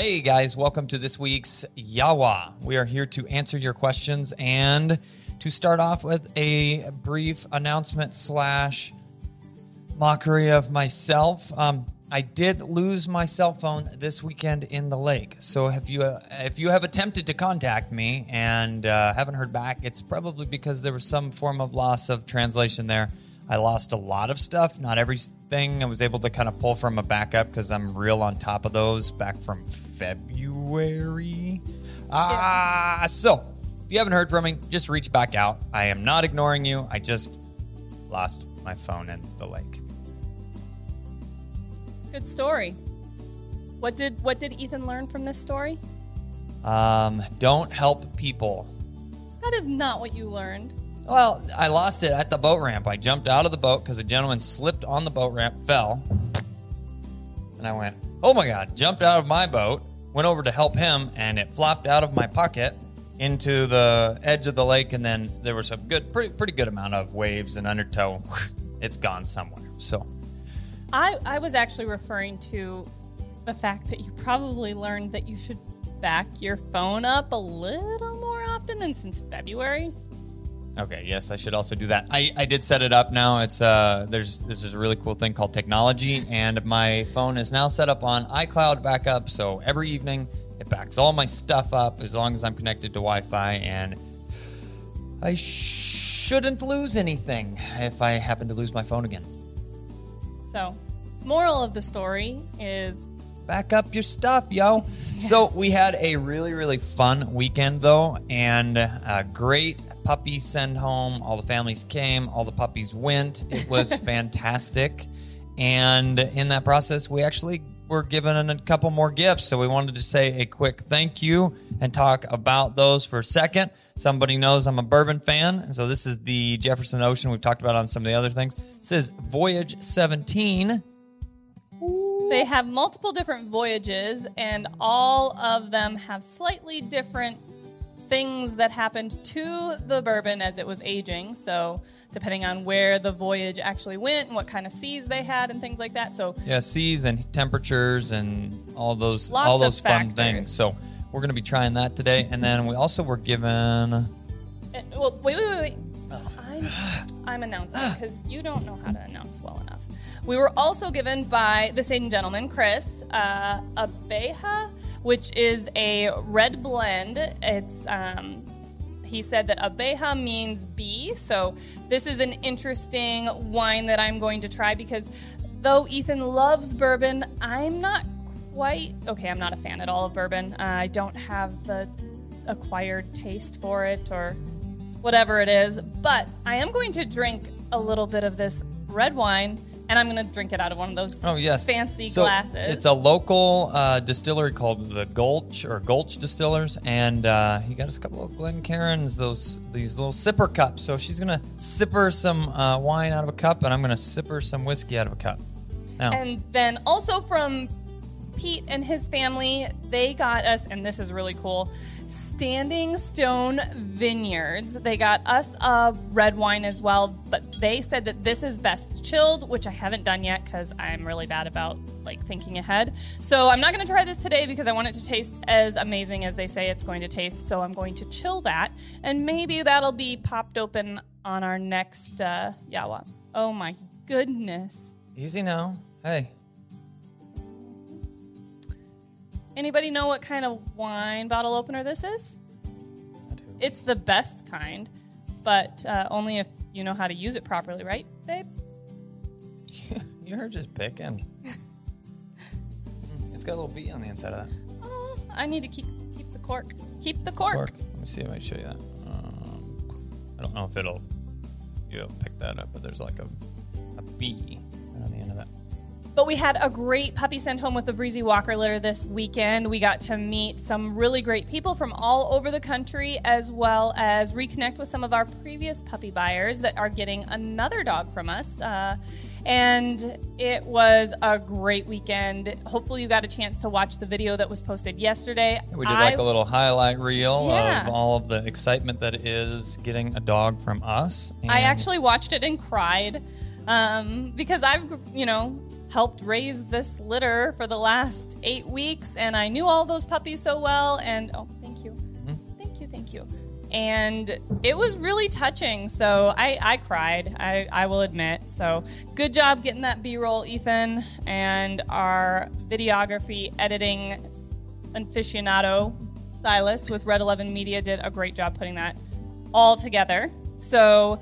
Hey guys, welcome to this week's Yawa. We are here to answer your questions and to start off with a brief announcement slash mockery of myself. Um, I did lose my cell phone this weekend in the lake. So if you uh, if you have attempted to contact me and uh, haven't heard back, it's probably because there was some form of loss of translation there. I lost a lot of stuff, not everything. I was able to kind of pull from a backup because I'm real on top of those back from February. Ah, so if you haven't heard from me, just reach back out. I am not ignoring you. I just lost my phone in the lake. Good story. What did what did Ethan learn from this story? Um, don't help people. That is not what you learned. Well, I lost it at the boat ramp. I jumped out of the boat because a gentleman slipped on the boat ramp, fell, and I went, "Oh my god!" Jumped out of my boat, went over to help him, and it flopped out of my pocket into the edge of the lake, and then there was a good, pretty, pretty good amount of waves and undertow. It's gone somewhere. So I I was actually referring to the fact that you probably learned that you should back your phone up a little more often than since February. Okay, yes, I should also do that. I, I did set it up now. It's uh there's this is a really cool thing called technology and my phone is now set up on iCloud backup, so every evening it backs all my stuff up as long as I'm connected to Wi-Fi and I shouldn't lose anything if I happen to lose my phone again. So, moral of the story is back up your stuff, yo. So we had a really, really fun weekend though, and a great puppy send home. All the families came, all the puppies went. It was fantastic. And in that process, we actually were given a couple more gifts. So we wanted to say a quick thank you and talk about those for a second. Somebody knows I'm a bourbon fan. And so this is the Jefferson Ocean. We've talked about on some of the other things. This is Voyage 17. They have multiple different voyages and all of them have slightly different things that happened to the bourbon as it was aging. So, depending on where the voyage actually went and what kind of seas they had and things like that. So, Yeah, seas and temperatures and all those all those fun factors. things. So we're going to be trying that today. And then we also were given well, wait, wait, wait, wait. Uh, I'm, I'm announcing because you don't know how to announce well enough. We were also given by the same gentleman, Chris, uh, a Beja, which is a red blend. It's um, he said that abeja means bee. So this is an interesting wine that I'm going to try because though Ethan loves bourbon, I'm not quite okay. I'm not a fan at all of bourbon. Uh, I don't have the acquired taste for it or whatever it is. But I am going to drink a little bit of this red wine, and I'm going to drink it out of one of those Oh yes, fancy So glasses. It's a local uh, distillery called the Gulch or Gulch Distillers, and uh, he got us a couple of Glen Glencairns, those these little sipper cups. So she's gonna sip her some uh, wine out of a cup, and I'm gonna sip her some whiskey out of a cup. Now, And then also from Pete and his family, they got us, and this is really cool, Standing Stone Vineyards. They got us a red wine as well, but they said that this is best chilled, which I haven't done yet because I'm really bad about like thinking ahead. So I'm not going to try this today because I want it to taste as amazing as they say it's going to taste. So I'm going to chill that, and maybe that'll be popped open on our next uh, Yawa. Oh my goodness. easy now. Hey, Anybody know what kind of wine bottle opener this is? It's the best kind, but uh, only if you know how to use it properly, right, babe? you're just picking. It's got a little bee on the inside of that. Oh, I need to keep keep the cork. Keep the cork. Cork. Let me see if I show you that. Um, I don't know if it'll you'll pick that up, but there's like a a bee right on the end of that. But we had a great puppy send home with the Breezy Walker litter this weekend. We got to meet some really great people from all over the country, as well as reconnect with some of our previous puppy buyers that are getting another dog from us. Uh, and it was a great weekend. Hopefully, you got a chance to watch the video that was posted yesterday. We did like I- a little highlight reel Yeah. of all of the excitement that is getting a dog from us. I actually watched it and cried um, because I've, you know, helped raise this litter for the last eight weeks, and I knew all those puppies so well. And oh, thank you, mm-hmm. thank you, thank you. And it was really touching. So I, I cried. I, I will admit. So good job getting that B-roll, Ethan, and our videography editing aficionado Silas with Red 11 Media did a great job putting that all together. So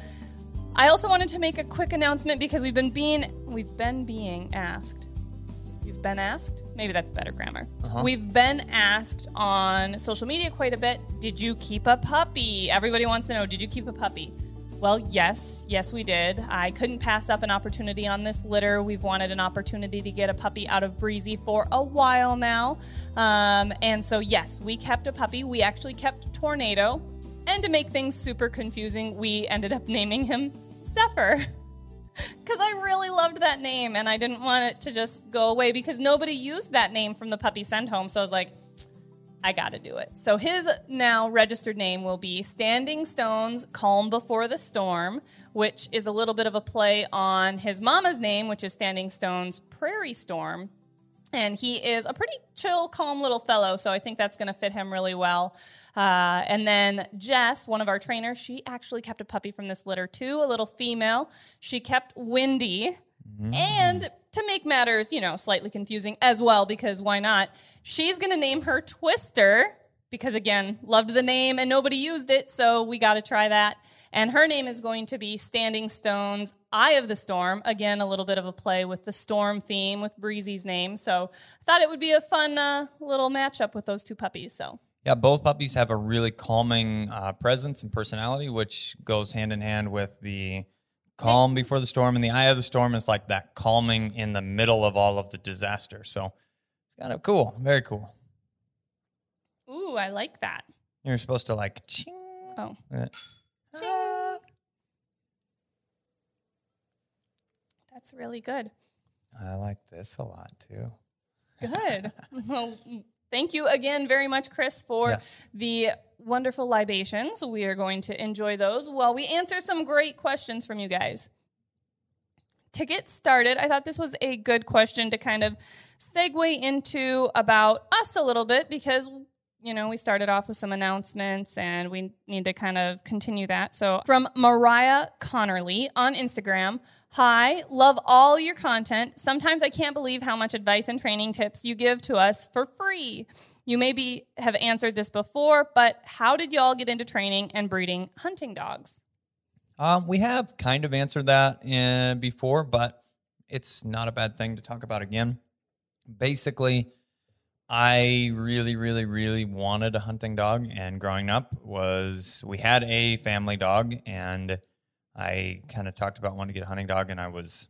I also wanted to make a quick announcement because we've been being we've been being asked. You've been asked? Maybe that's better grammar. We've been asked on social media quite a bit, did you keep a puppy? Everybody wants to know, did you keep a puppy? Well, yes, yes, we did. I couldn't pass up an opportunity on this litter. We've wanted an opportunity to get a puppy out of Breezy for a while now. Um, and so, yes, we kept a puppy. We actually kept Tornado. And to make things super confusing, we ended up naming him Zephyr. Because I really loved that name and I didn't want it to just go away because nobody used that name from the puppy sent home. So I was like, I got to do it. So his now registered name will be Standing Stones Calm Before the Storm, which is a little bit of a play on his mama's name, which is Standing Stones Prairie Storm. And he is a pretty chill, calm little fellow, so I think that's going to fit him really well. Uh, and then Jess, one of our trainers, she actually kept a puppy from this litter too, a little female. She kept Windy, and to make matters, you know, slightly confusing as well, because why not? She's going to name her Twister, because again, loved the name and nobody used it, so we got to try that. And her name is going to be Standing Stones Eye of the Storm. Again, a little bit of a play with the storm theme with Breezy's name. So I thought it would be a fun uh, little matchup with those two puppies. So Yeah, both puppies have a really calming uh, presence and personality, which goes hand in hand with the calm before the storm. And the eye of the storm is like that calming in the middle of all of the disaster. So it's kind of cool. Very cool. Ooh, I like that. You're supposed to like, ching. Oh. Uh, That's really good. I like this a lot too. Good. well, thank you again very much, Chris, for Yes. the wonderful libations. We are going to enjoy those while we answer some great questions from you guys. To get started, I thought this was a good question to kind of segue into about us a little bit because you know, we started off with some announcements and we need to kind of continue that. So, from Mariah Connerly on Instagram Hi, love all your content. Sometimes I can't believe how much advice and training tips you give to us for free. You maybe have answered this before, but how did y'all get into training and breeding hunting dogs? Um, we have kind of answered that in, before, but it's not a bad thing to talk about again. Basically, I really, really, really wanted a hunting dog, and growing up was we had a family dog, and I kind of talked about wanting to get a hunting dog, and I was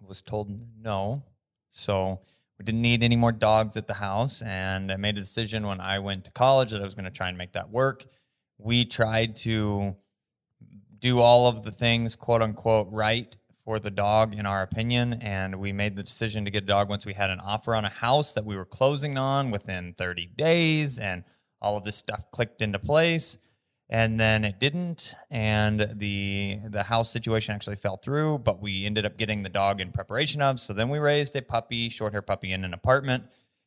was told no. So we didn't need any more dogs at the house, and I made a decision when I went to college that I was going to try and make that work. We tried to do all of the things, quote unquote, right for the dog, in our opinion. And we made the decision to get a dog once we had an offer on a house that we were closing on within 30 days. And all of this stuff clicked into place. And then it didn't. And the the house situation actually fell through, but we ended up getting the dog in preparation of. So then we raised a puppy, short hair puppy in an apartment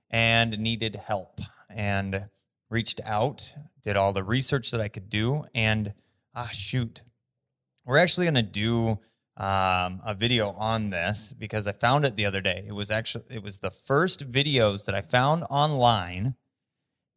and needed help. And reached out, did all the research that I could do, and ah shoot. We're actually gonna do um, a video on this because I found it the other day. It was actually it was the first videos that I found online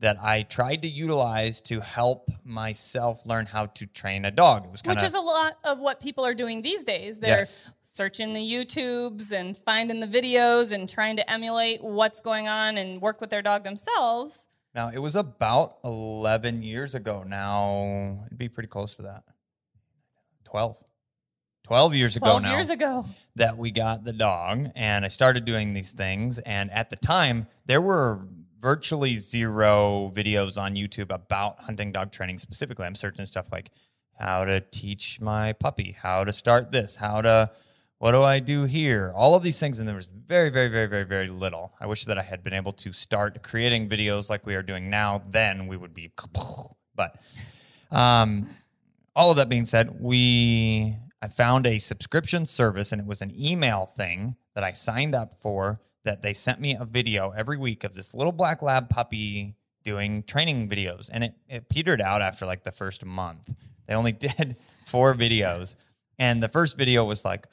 that I tried to utilize to help myself learn how to train a dog. It was kind Which is a lot of what people are doing these days. They're Yes. searching the YouTubes and finding the videos and trying to emulate what's going on and work with their dog themselves. now it was about 11 years ago now it'd be pretty close to that 12 12 years ago 12 now years ago. that we got the dog and I started doing these things. And at the time, there were virtually zero videos on YouTube about hunting dog training specifically. I'm searching stuff like how to teach my puppy, how to start this, how to, what do I do here? All of these things. And there was very, very, very, very, very little. I wish that I had been able to start creating videos like we are doing now. Then we would be, but, um, all of that being said, we I found a subscription service and it was an email thing that I signed up for that they sent me a video every week of this little black lab puppy doing training videos. And it, it petered out after like the first month. They only did four videos. And the first video was like,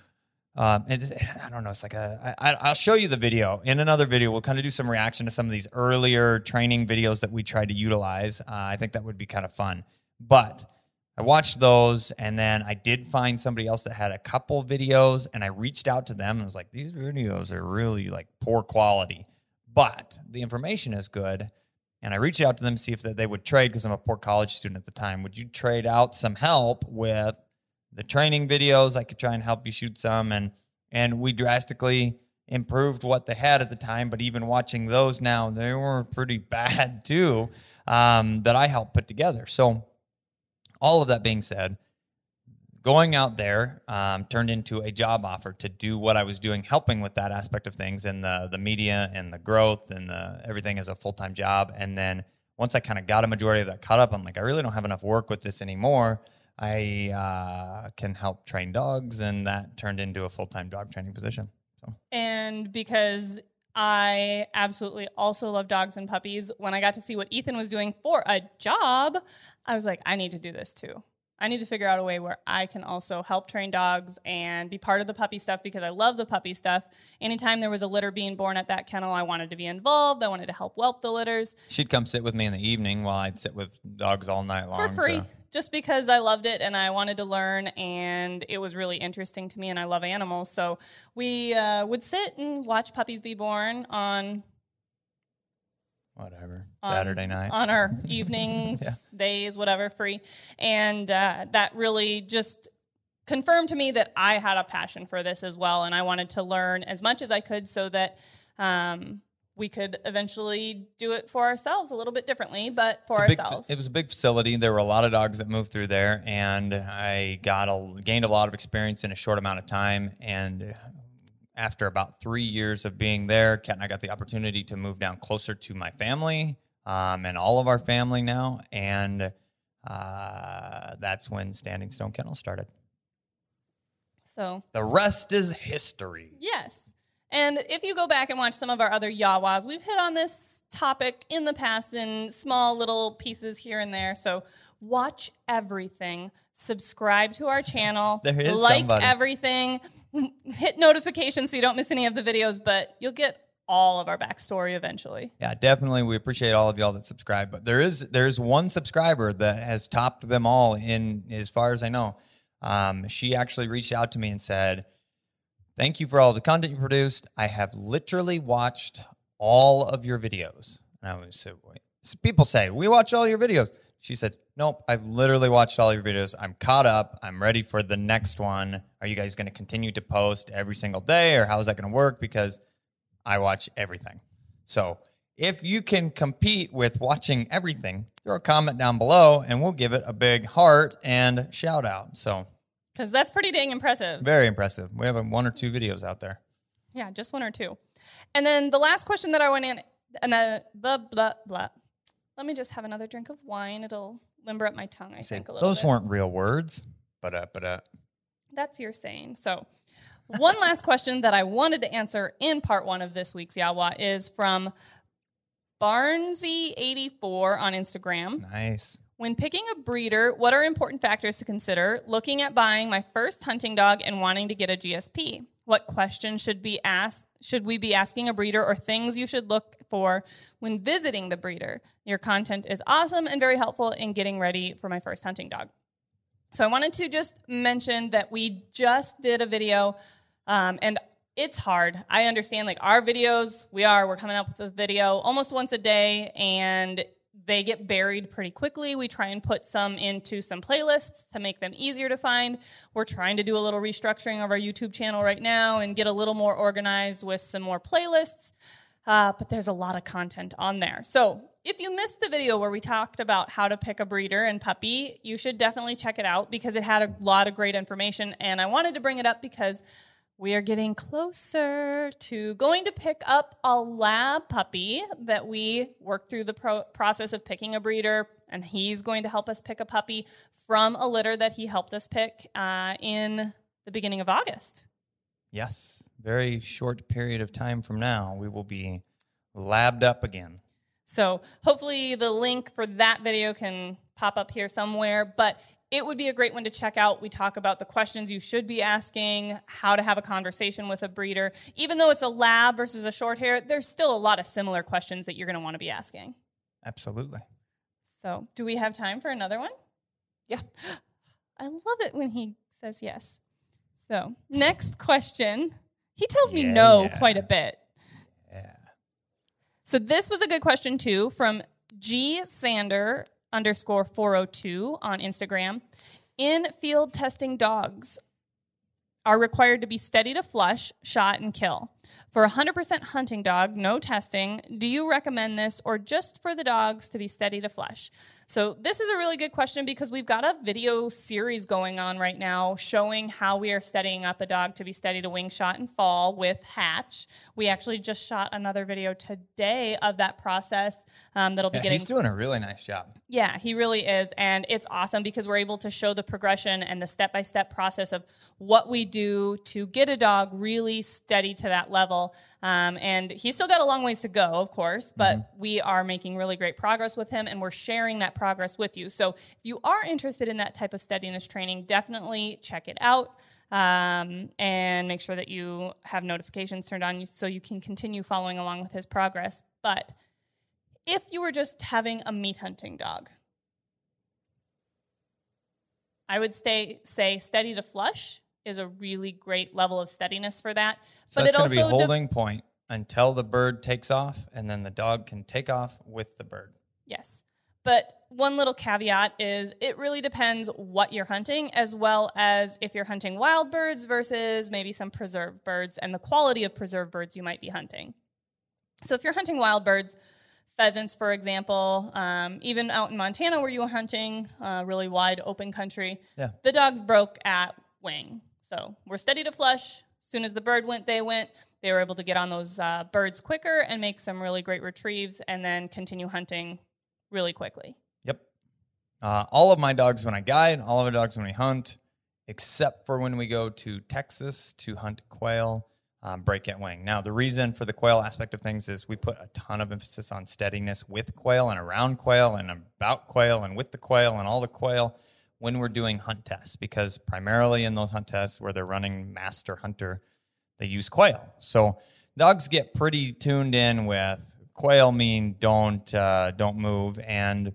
um, I don't know. It's like a. I, I'll show you the video in another video. We'll kind of do some reaction to some of these earlier training videos that we tried to utilize. Uh, I think that would be kind of fun. But I watched those, and then I did find somebody else that had a couple videos, and I reached out to them and was like, "These videos are really like poor quality, but the information is good." And I reached out to them to see if they would trade because I'm a poor college student at the time. Would you trade out some help with the training videos. I could try and help you shoot some, and and we drastically improved what they had at the time. But even watching those now, they were pretty bad too. Um, that I helped put together. So all of that being said, going out there um, turned into a job offer to do what I was doing, helping with that aspect of things and the the media and the growth and the everything as a full time job. And then once I kind of got a majority of that cut up, I'm like, I really don't have enough work with this anymore. I uh, can help train dogs, and that turned into a full time dog training position. So. And because I absolutely also love dogs and puppies, when I got to see what Ethan was doing for a job, I was like, I need to do this too. I need to figure out a way where I can also help train dogs and be part of the puppy stuff because I love the puppy stuff. Anytime there was a litter being born at that kennel, I wanted to be involved. I wanted to help whelp the litters. She'd come sit with me in the evening while I'd sit with dogs all night long. For free. To- just because I loved it and I wanted to learn, and it was really interesting to me, and I love animals. So we uh, would sit and watch puppies be born on whatever Saturday on, night on our evenings, yeah. days, whatever, free, and uh, that really just confirmed to me that I had a passion for this as well, and I wanted to learn as much as I could so that. Um, we could eventually do it for ourselves a little bit differently, but for ourselves. Big, it was a big facility. There were a lot of dogs that moved through there, and I got a gained a lot of experience in a short amount of time. And after about three years of being there, Kat and I got the opportunity to move down closer to my family um, and all of our family now, and uh, that's when Standing Stone Kennel started. So the rest is history. Yes. And if you go back and watch some of our other Yawas, we've hit on this topic in the past in small little pieces here and there. So watch everything, subscribe to our channel, like somebody. everything, hit notifications so you don't miss any of the videos, but you'll get all of our backstory eventually. Yeah, definitely. We appreciate all of y'all that subscribe. But there is there's one subscriber that has topped them all in as far as I know. Um, she actually reached out to me and said, Thank you for all the content you produced. I have literally watched all of your videos. And I was so. People say, We watch all your videos. She said, Nope, I've literally watched all your videos. I'm caught up. I'm ready for the next one. Are you guys going to continue to post every single day or how is that going to work? Because I watch everything. So if you can compete with watching everything, throw a comment down below and we'll give it a big heart and shout out. So because that's pretty dang impressive. Very impressive. We have one or two videos out there. Yeah, just one or two. And then the last question that I went in, and uh, blah blah blah. Let me just have another drink of wine. It'll limber up my tongue. I, think a little. Bit. Those bit. weren't real words, but uh, but uh. That's your saying. So, one last question that I wanted to answer in part one of this week's Yawa is from Barnsey84 on Instagram. Nice. When picking a breeder, what are important factors to consider looking at buying my first hunting dog and wanting to get a GSP? What questions should be asked should we be asking a breeder or things you should look for when visiting the breeder? Your content is awesome and very helpful in getting ready for my first hunting dog. So I wanted to just mention that we just did a video um, and it's hard. I understand like our videos, we are, we're coming up with a video almost once a day and they get buried pretty quickly. We try and put some into some playlists to make them easier to find. We're trying to do a little restructuring of our YouTube channel right now and get a little more organized with some more playlists. Uh, but there's a lot of content on there. So if you missed the video where we talked about how to pick a breeder and puppy, you should definitely check it out because it had a lot of great information. And I wanted to bring it up because we are getting closer to going to pick up a lab puppy that we worked through the pro- process of picking a breeder, and he's going to help us pick a puppy from a litter that he helped us pick uh, in the beginning of August. Yes, very short period of time from now, we will be labbed up again. So hopefully the link for that video can pop up here somewhere. But it would be a great one to check out. We talk about the questions you should be asking, how to have a conversation with a breeder. Even though it's a lab versus a short hair, there's still a lot of similar questions that you're going to want to be asking. Absolutely. So, do we have time for another one? Yeah. I love it when he says yes. So, next question. He tells me Yeah, no yeah. quite a bit. Yeah. So this was a good question too from G Sander underscore 402 on Instagram. In field testing dogs are required to be steady to flush, shot, and kill. For a 100% hunting dog, no testing, do you recommend this or just for the dogs to be steady to flush? So, this is a really good question because we've got a video series going on right now showing how we are steadying up a dog to be steady to wing shot and fall with Hatch. We actually just shot another video today of that process um, that'll be Yeah, getting he's doing a really nice job. yeah, he really is. And it's awesome because we're able to show the progression and the step by step process of what we do to get a dog really steady to that level. Um, and he's still got a long ways to go, of course, but we are making really great progress with him and we're sharing that progress with you. So if you are interested in that type of steadiness training, definitely check it out. Um, and make sure that you have notifications turned on so you can continue following along with his progress. But if you were just having a meat hunting dog, I would stay say steady to flush is a really great level of steadiness for that. So but that's it going to be also de- holding point until the bird takes off, and then the dog can take off with the bird. Yes. But one little caveat is it really depends what you're hunting, as well as if you're hunting wild birds versus maybe some preserved birds and the quality of preserved birds you might be hunting. So if you're hunting wild birds, pheasants, for example, um, even out in Montana where you were hunting, uh, really wide open country, Yeah. the dogs broke at wing. So we're steady to flush. As soon as the bird went, they went. They were able to get on those uh, birds quicker and make some really great retrieves and then continue hunting really quickly. Yep. Uh, all of my dogs when I guide, all of my dogs when we hunt, except for when we go to Texas to hunt quail, um, break at wing. Now, the reason for the quail aspect of things is we put a ton of emphasis on steadiness with quail and around quail and about quail and with the quail and all the quail when we're doing hunt tests, because primarily in those hunt tests where they're running master hunter, they use quail. So dogs get pretty tuned in with quail mean don't uh, don't move and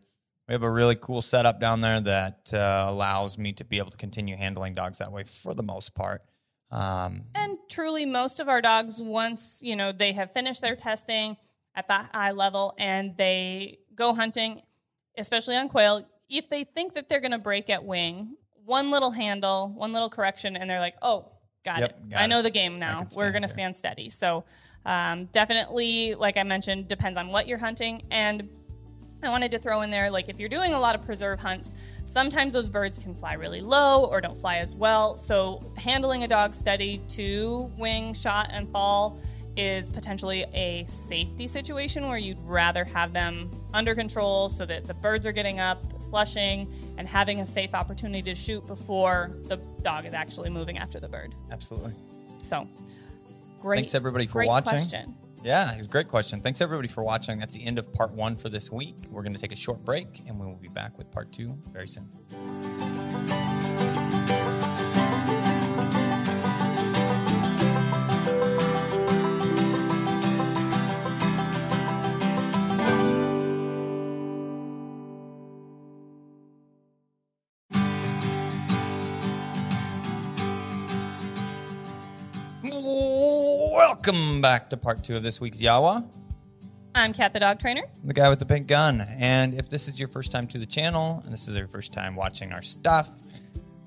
we have a really cool setup down there that uh, allows me to be able to continue handling dogs that way for the most part. Um, And truly, most of our dogs, once you know they have finished their testing at that high level and they go hunting, especially on quail, if they think that they're going to break at wing, one little handle, one little correction, and they're like, "Oh, got Yep, it. got I it. know the game now. We're going to stand steady." So, um, definitely, like I mentioned, depends on what you're hunting and. I wanted to throw in there, like if you're doing a lot of preserve hunts, sometimes those birds can fly really low or don't fly as well. So handling a dog steady to wing, shot, and fall is potentially a safety situation where you'd rather have them under control so that the birds are getting up, flushing, and having a safe opportunity to shoot before the dog is actually moving after the bird. absolutely. So great. Thanks, everybody, for great watching. Question. Yeah, it was a great question. Thanks everybody for watching. That's the end of part one for this week. We're going to take a short break and we will be back with part two very soon. Welcome back to part two of this week's Yawa. I'm Kat the dog trainer. the guy with the pink gun. And if this is your first time to the channel and this is your first time watching our stuff,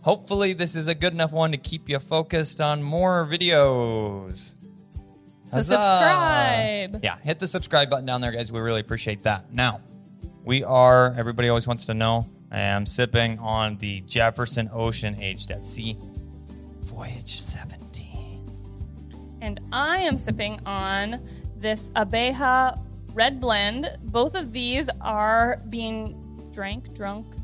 hopefully this is a good enough one to keep you focused on more videos. So Huzzah! subscribe. Yeah, hit the subscribe button down there, guys. We really appreciate that. Now, we are, everybody always wants to know, I am sipping on the Jefferson Ocean Aged at Sea Voyage 17. And I am sipping on this Abeja Red Blend. Both of these are being drank, drunk,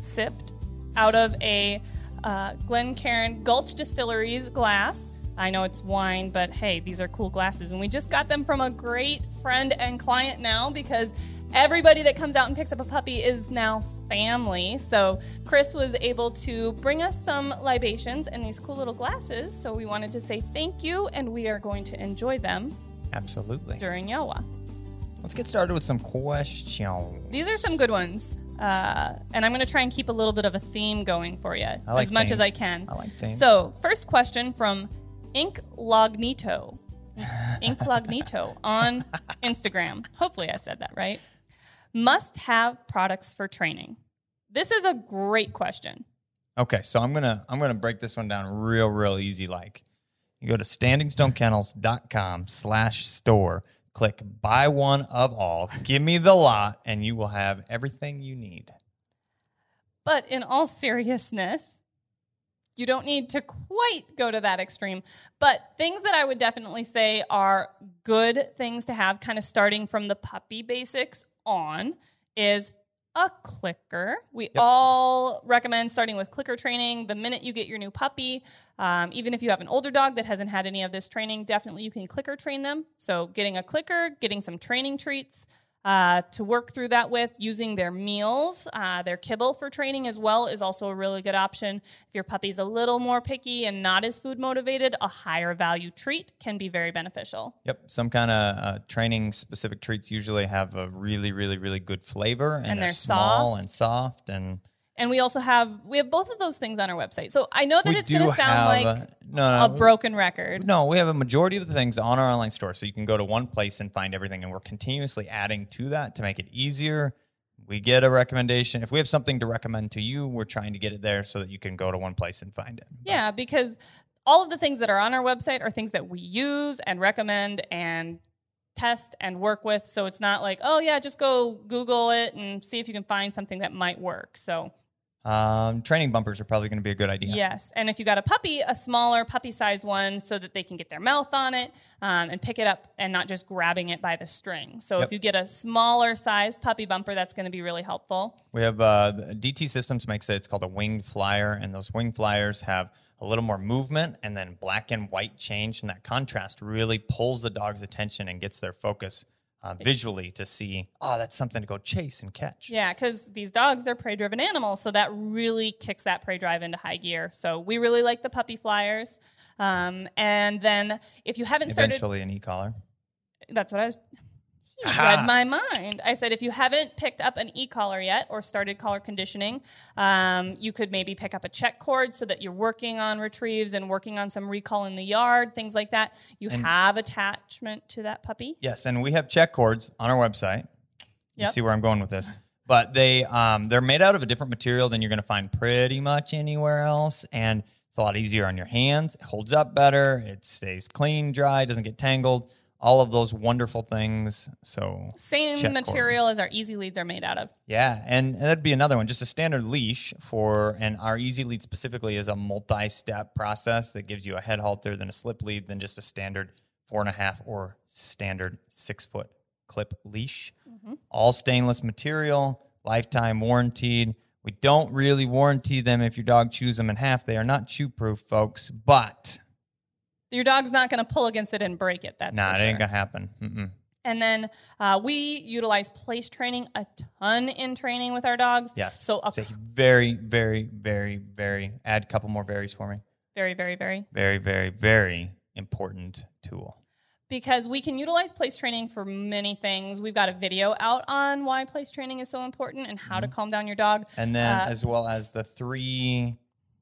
sipped out of a uh, Glencairn Gulch Distilleries glass. I know it's wine, but hey, these are cool glasses. And we just got them from a great friend and client now because everybody that comes out and picks up a puppy is now family. So Chris was able to bring us some libations and these cool little glasses. So we wanted to say thank you, and we are going to enjoy them Absolutely. during Yawa. Let's get started with some questions. These are some good ones. Uh, and I'm going to try and keep a little bit of a theme going for you like as much as. I can. I like themes. So, first question from Incognito. Incognito on Instagram. Hopefully, I said that right. Must have products for training. This is a great question. Okay, so I'm gonna I'm gonna break this one down real real easy. Like, you go to standingstonekennels.com slash store, click buy one of all, give me the lot, and you will have everything you need. But in all seriousness, you don't need to quite go to that extreme. But things that I would definitely say are good things to have, kind of starting from the puppy basics on, is a clicker. We all recommend starting with clicker training the minute you get your new puppy. Um, even if you have an older dog that hasn't had any of this training, definitely you can clicker train them. So, getting a clicker, getting some training treats uh, to work through that with, using their meals, uh, their kibble for training as well is also a really good option. If your puppy's a little more picky and not as food motivated, a higher value treat can be very beneficial. Yep, some kind of uh, training specific treats usually have a really really really good flavor, and, And they're, they're small soft. and soft, and And we also have we have both of those things on our website. So I know that we it's going to sound like a, no, no, a broken record. No, we have a majority of the things on our online store. So you can go to one place and find everything. And we're continuously adding to that to make it easier. We get a recommendation. If we have something to recommend to you, we're trying to get it there so that you can go to one place and find it. Yeah, because all of the things that are on our website are things that we use and recommend and test and work with. So it's not like, oh, yeah, just go Google it and see if you can find something that might work. So, Um, training bumpers are probably going to be a good idea. yes. And if you got a puppy, a smaller puppy sized one so that they can get their mouth on it um, and pick it up and not just grabbing it by the string. So Yep. if you get a smaller sized puppy bumper, that's going to be really helpful. We have uh, the DT Systems makes it. It's called a winged flyer, and those winged flyers have a little more movement, and then black and white change, and that contrast really pulls the dog's attention and gets their focus uh, visually to see, oh, that's something to go chase and catch. Yeah, because these dogs, they're prey driven animals. So that really kicks that prey drive into high gear. So we really like the puppy flyers. Um, and then if you haven't started, Eventually, an e-collar. that's what I was. You Aha. read my mind. I said if you haven't picked up an e-collar yet or started collar conditioning, um, you could maybe pick up a check cord so that you're working on retrieves and working on some recall in the yard, things like that. You have attachment to that puppy. Yes, and we have check cords on our website. You Yep. see where I'm going with this. But they um, they're made out of a different material than you're going to find pretty much anywhere else, and it's a lot easier on your hands. It holds up better. It stays clean, dry, doesn't get tangled. All of those wonderful things. So Same material as our easy leads are made out of. yeah, and that'd be another one. Just a standard leash for, and our easy lead specifically is a multi-step process that gives you a head halter, then a slip lead, then just a standard four and a half or standard six foot clip leash. Mm-hmm. All stainless material, lifetime warranted. We don't really warranty them if your dog chews them in half. They are not chew proof, folks, but Your dog's not going to pull against it and break it. That's nah, it sure. ain't gonna happen. Mm-mm. And then uh, we utilize place training a ton in training with our dogs. Yes. So a very, very, very, very. Add a couple more berries for me. very, very, very Very, very, very important tool. because we can utilize place training for many things. We've got a video out on why place training is so important and how Mm-hmm. to calm down your dog. And then Uh, as well as the three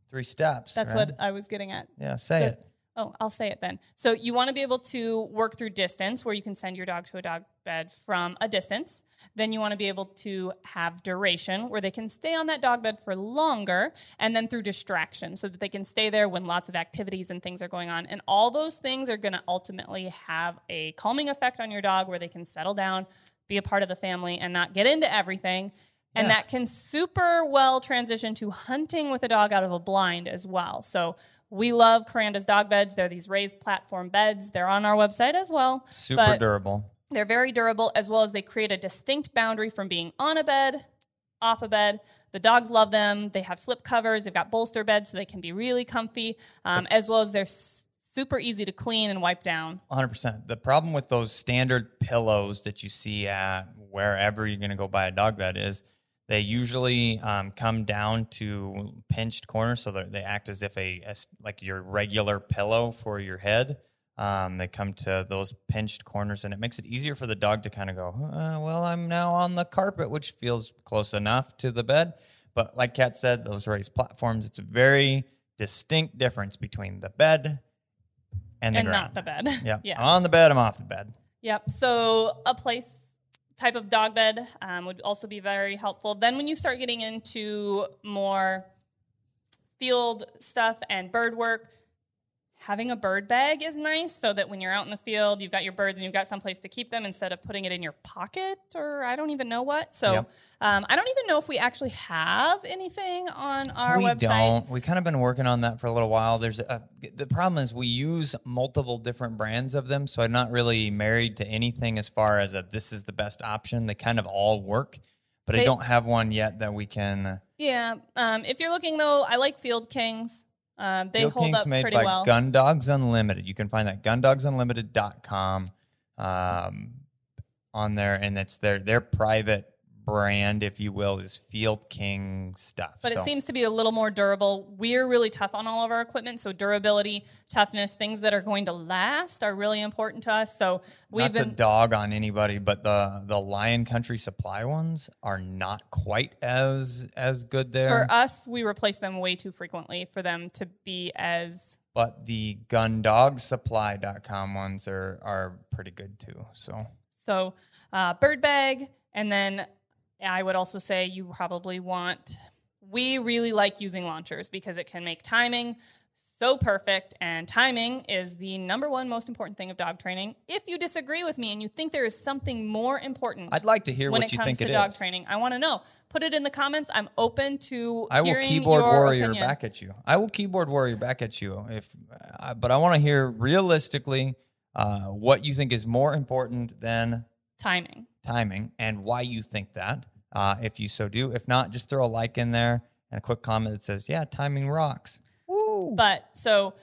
three steps. That's right? what I was getting at. Yeah, say the- it. Oh, I'll say it then. So you want to be able to work through distance where you can send your dog to a dog bed from a distance. Then you want to be able to have duration where they can stay on that dog bed for longer and then through distraction so that they can stay there when lots of activities and things are going on. And all those things are going to ultimately have a calming effect on your dog where they can settle down, be a part of the family and not get into everything. And Yeah. that can super well transition to hunting with a dog out of a blind as well. So we love Kuranda's dog beds. They're these raised platform beds. They're on our website as well. Super durable. They're very durable as well as they create a distinct boundary from being on a bed off a bed. The dogs love them. They have slip covers. They've got bolster beds, so they can be really comfy, um, as well as they're s- super easy to clean and wipe down. 100%. The problem with those standard pillows that you see at wherever you're going to go buy a dog bed is they usually um, come down to pinched corners, so they act as if a as like your regular pillow for your head. Um, they come to those pinched corners, and it makes it easier for the dog to kind of go, uh, "Well, I'm now on the carpet," which feels close enough to the bed. But like Kat said, those raised platforms, it's a very distinct difference between the bed and the and ground. not the bed. Yeah. yeah. On the bed. I'm off the bed. Yep. So a place type of dog bed um, would also be very helpful. Then when you start getting into more field stuff and bird work, having a bird bag is nice so that when you're out in the field, you've got your birds and you've got someplace to keep them instead of putting it in your pocket or I don't even know what. So Yep. um, I don't even know if we actually have anything on our we website. We don't. We kind of been working on that for a little while. There's a, the problem is we use multiple different brands of them, so I'm not really married to anything as far as a this is the best option. They kind of all work, but I don't have one yet that we can. Yeah. Um, if you're looking though, I like Field Kings. Um, they Field hold King's up made pretty by well. Gun Dogs Unlimited. You can find that gundogsunlimited.com um, on there, and it's their their private brand, if you will, is Field King stuff. but it seems to be a little more durable. We're really tough on all of our equipment, so durability, toughness, things that are going to last are really important to us. So we've not to been dog on anybody, but the the Lion Country Supply ones are not quite as as good there. for us, we replace them way too frequently for them to be as but the gundogsupply.com ones are are pretty good too. So so uh, bird bag, and then I would also say you probably want. We really like using launchers because it can make timing so perfect, and timing is the number one most important thing of dog training. If you disagree with me and you think there is something more important, I'd like to hear when it comes to it dog is. training. I want to know. Put it in the comments. I'm open to I will keyboard warrior opinion. back at you. I will keyboard warrior back at you if, uh, but I want to hear realistically uh, what you think is more important than Timing. Timing and why you think that. Uh, if you so do, if not, just throw a like in there and a quick comment that says, "Yeah, timing rocks." Woo! But so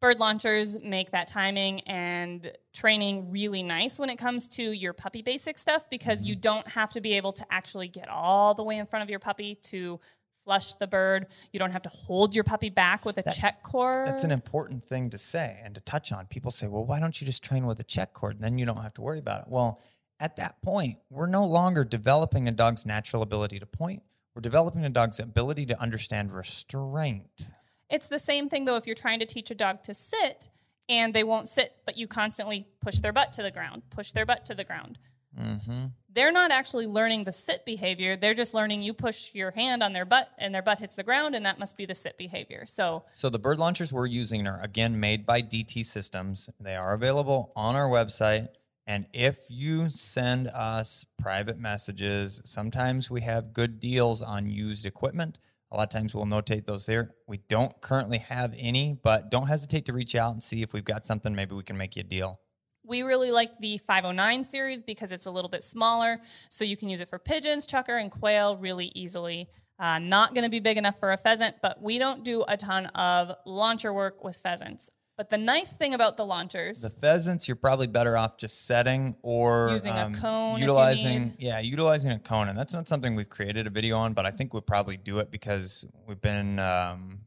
bird launchers make that timing and training really nice when it comes to your puppy basic stuff because Mm-hmm. you don't have to be able to actually get all the way in front of your puppy to flush the bird. You don't have to hold your puppy back with a check cord. That's an important thing to say and to touch on. People say, well, why don't you just train with a check cord? And then you don't have to worry about it. Well, at that point, we're no longer developing a dog's natural ability to point. We're developing a dog's ability to understand restraint. It's the same thing though if you're trying to teach a dog to sit and they won't sit, but you constantly push their butt to the ground, push their butt to the ground. Mm-hmm. They're not actually learning the sit behavior. They're just learning you push your hand on their butt and their butt hits the ground, and that must be the sit behavior. So So the bird launchers we're using are again made by DT Systems. They are available on our website. And if you send us private messages, sometimes we have good deals on used equipment. A lot of times we'll notate those there. We don't currently have any, but don't hesitate to reach out and see if we've got something. Maybe we can make you a deal. we really like the 509 series because it's a little bit smaller, so you can use it for pigeons, chukar, and quail really easily. Uh, not going to be big enough for a pheasant, but we don't do a ton of launcher work with pheasants. But the nice thing about the launchers, The pheasants, you're probably better off just setting or um, Using a cone utilizing, yeah, utilizing a cone. And that's not something we've created a video on, but I think we'll probably do it because we've been um,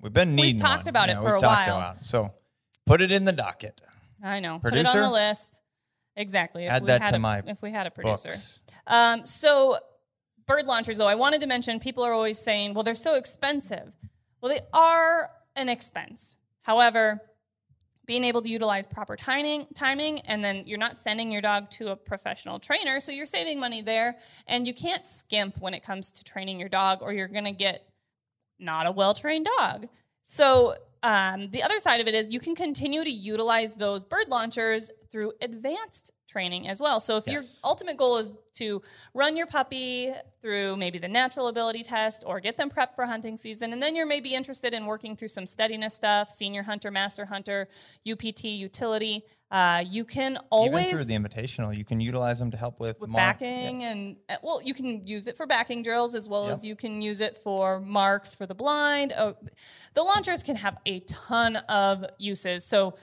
we've been needing. We've talked one. about it for a while. about. So put it in the docket. I know, put it Producer? on the list. Exactly. If Add we that had to a, my if we had a producer. Um, so, bird launchers, though, I wanted to mention people are always saying, well, they're so expensive. Well, they are an expense. However, being able to utilize proper timing, timing, and then you're not sending your dog to a professional trainer, so you're saving money there. And you can't skimp when it comes to training your dog, or you're to get not a well trained dog. So, um, the other side of it is you can continue to utilize those bird launchers through advanced training as well. So if Yes. your ultimate goal is to run your puppy through maybe the natural ability test or get them prepped for hunting season, and then you're maybe interested in working through some steadiness stuff, senior hunter, master hunter, UPT, utility, uh, you can always Even through the invitational, you can utilize them to help with, with mark- backing and uh, well you can use it for backing drills as well Yep. as you can use it for marks for the blind oh, the launchers can have a ton of uses so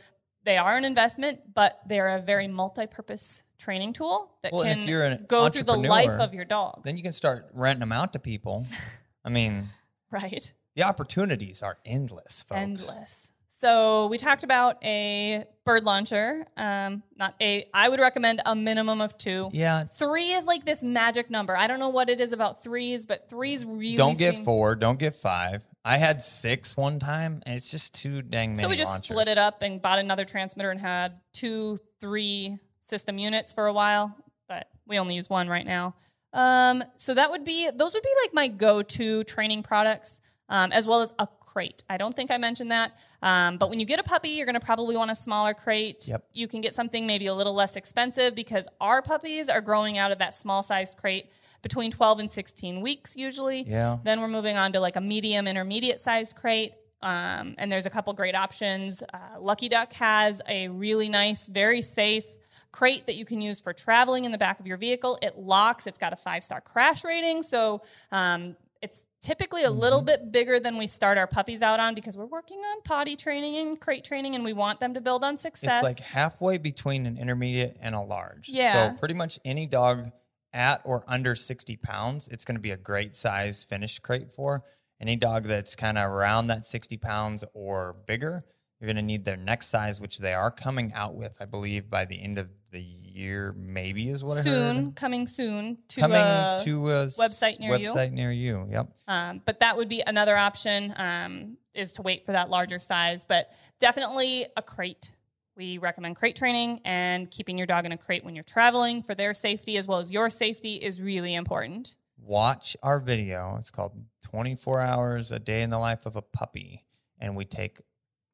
they are an investment but they're a very multi-purpose training tool that Well, can if you're an go through the life of your dog Then you can start renting them out to people. I mean, right the opportunities are endless, folks. endless so we talked about a bird launcher um, not a i would recommend a minimum of two Yeah. Three is like this magic number. I don't know what it is about threes, but threes really Don't get seem- four. Don't get five. I had six one time, and it's just too dang many. So we just launchers. split it up and bought another transmitter and had two, three system units for a while, but we only use one right now. Um, so that would be those would be like my go-to training products, um, as well as a crate. I don't think I mentioned that, um, but when you get a puppy, you're going to probably want a smaller crate. Yep. You can get something maybe a little less expensive because our puppies are growing out of that small-sized crate between 12 and 16 weeks usually. Yeah. Then we're moving on to like a medium, intermediate sized crate. Um, and there's a couple great options. Uh, Lucky Duck has a really nice, very safe crate that you can use for traveling in the back of your vehicle. It locks, it's got a five star crash rating. So um, it's typically a little mm-hmm. bit bigger than we start our puppies out on because we're working on potty training and crate training and we want them to build on success. It's like halfway between an intermediate and a large. Yeah. So pretty much any dog at or under 60 pounds, it's going to be a great size finished crate for. Any dog that's kind of around that 60 pounds or bigger, you're going to need their next size, which they are coming out with, I believe, by the end of the year, maybe is what I soon, heard. coming soon to Coming uh, to a website near you. website near you. Yep. Um, but that would be another option um, is to wait for that larger size. But definitely a crate. We recommend crate training and keeping your dog in a crate when you're traveling for their safety as well as your safety is really important. watch our video. It's called 24 Hours a Day in the Life of a Puppy. And we take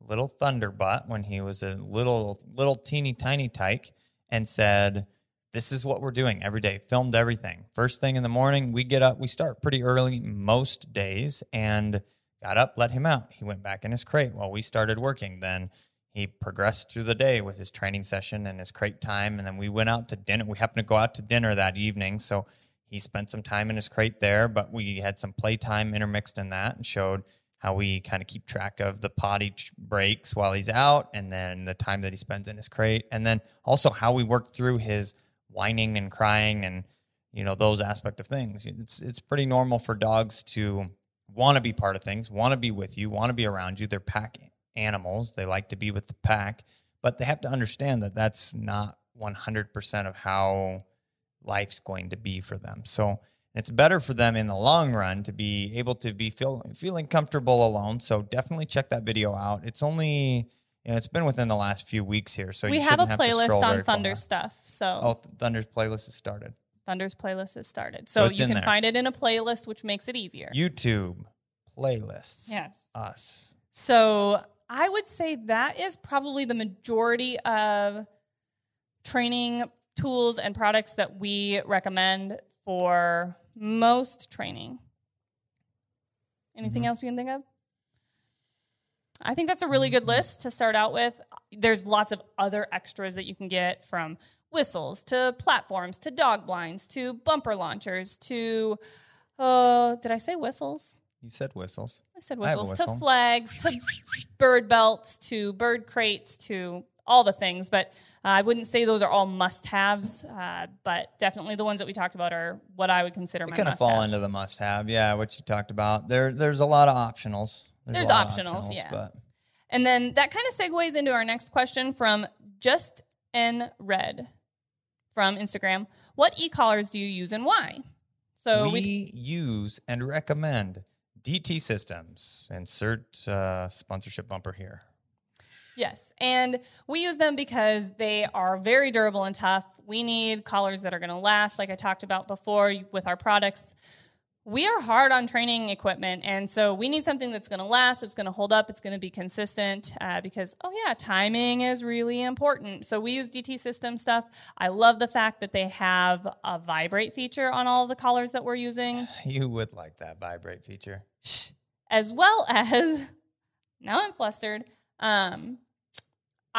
little Thunderbutt when he was a little, little teeny tiny tyke and said, This is what we're doing every day. Filmed everything. First thing in the morning, we get up, we start pretty early most days and got up, let him out. He went back in his crate while we started working. Then he progressed through the day with his training session and his crate time. And then we went out to dinner. We happened to go out to dinner that evening. So he spent some time in his crate there, but we had some playtime intermixed in that and showed how we kind of keep track of the potty breaks while he's out and then the time that he spends in his crate. And then also how we work through his whining and crying and you know those aspect of things. It's it's pretty normal for dogs to want to be part of things, want to be with you, want to be around you. They're pack animals. They like to be with the pack, but they have to understand that that's not 100% of how life's going to be for them. So it's better for them in the long run to be able to be feel, feeling comfortable alone. So definitely check that video out. It's only you know, it's been within the last few weeks here, so we you have a shouldn't playlist on. Thunder stuff. So Oh, Th- Thunder's playlist has started. Thunder's playlist has started. So So, you can there. find it in a playlist, which makes it easier. YouTube playlists. yes. Us. So I would say that is probably the majority of training tools and products that we recommend for most training. Anything Mhm. else you can think of? I think that's a really good list to start out with. There's lots of other extras that you can get from whistles to platforms to dog blinds to bumper launchers to, uh, did I say whistles? You said whistles. I said I have a whistles to flags to bird belts to bird crates to all the things, but uh, I wouldn't say those are all must-haves. Uh, but definitely the ones that we talked about are what I would consider They my kind of fall into the must-have. Yeah, what you talked about. There, there's a lot of optionals. There's lot of optionals, yeah. But And then that kind of segues into our next question from Just N Red from Instagram. What e-collars do you use and why? So we, we, t- use and recommend DT Systems. Insert uh, sponsorship bumper here. Yes, and we use them because they are very durable and tough. We need collars that are going to last, like I talked about before with our products. we are hard on training equipment. And so we need something that's going to last, it's going to hold up, it's going to be consistent uh, because, oh, yeah, timing is really important. So we use DT system stuff. I love the fact that they have a vibrate feature on all the collars that we're using. You would like that vibrate feature. As well as, now I'm flustered. Um,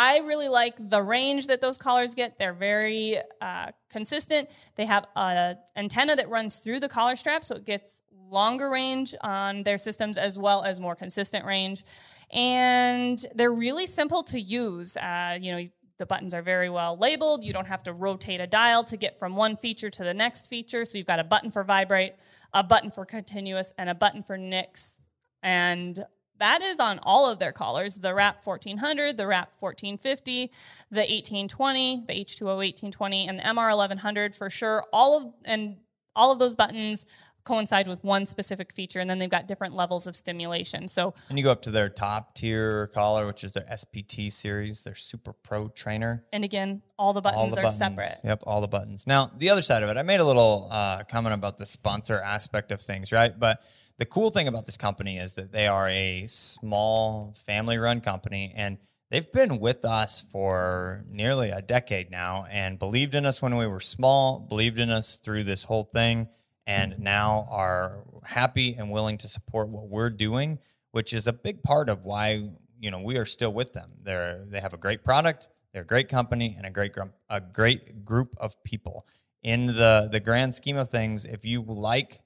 I really like the range that those collars get. They're very uh, consistent. They have an antenna that runs through the collar strap, so it gets longer range on their systems as well as more consistent range. And they're really simple to use. Uh, you know, the buttons are very well labeled. You don't have to rotate a dial to get from one feature to the next feature. So you've got a button for vibrate, a button for continuous, and a button for NICS. And that is on all of their collars the RAPT 1400, the RAPT 1450, the 1820, the H2O 1820, and the MR 1100 for sure. All of and all of those buttons coincide with one specific feature, and then they've got different levels of stimulation. So, and you go up to their top tier collar, which is their SPT series, their Super Pro Trainer. And again, all the buttons all the are buttons. separate. Yep, all the buttons. Now, the other side of it, I made a little uh, comment about the sponsor aspect of things, right? But the cool thing about this company is that they are a small family run company and they've been with us for nearly a decade now and believed in us when we were small, believed in us through this whole thing, and now are happy and willing to support what we're doing, which is a big part of why you know we are still with them. They're they have a great product, they're a great company, and a great a great group of people. In the the grand scheme of things, if you like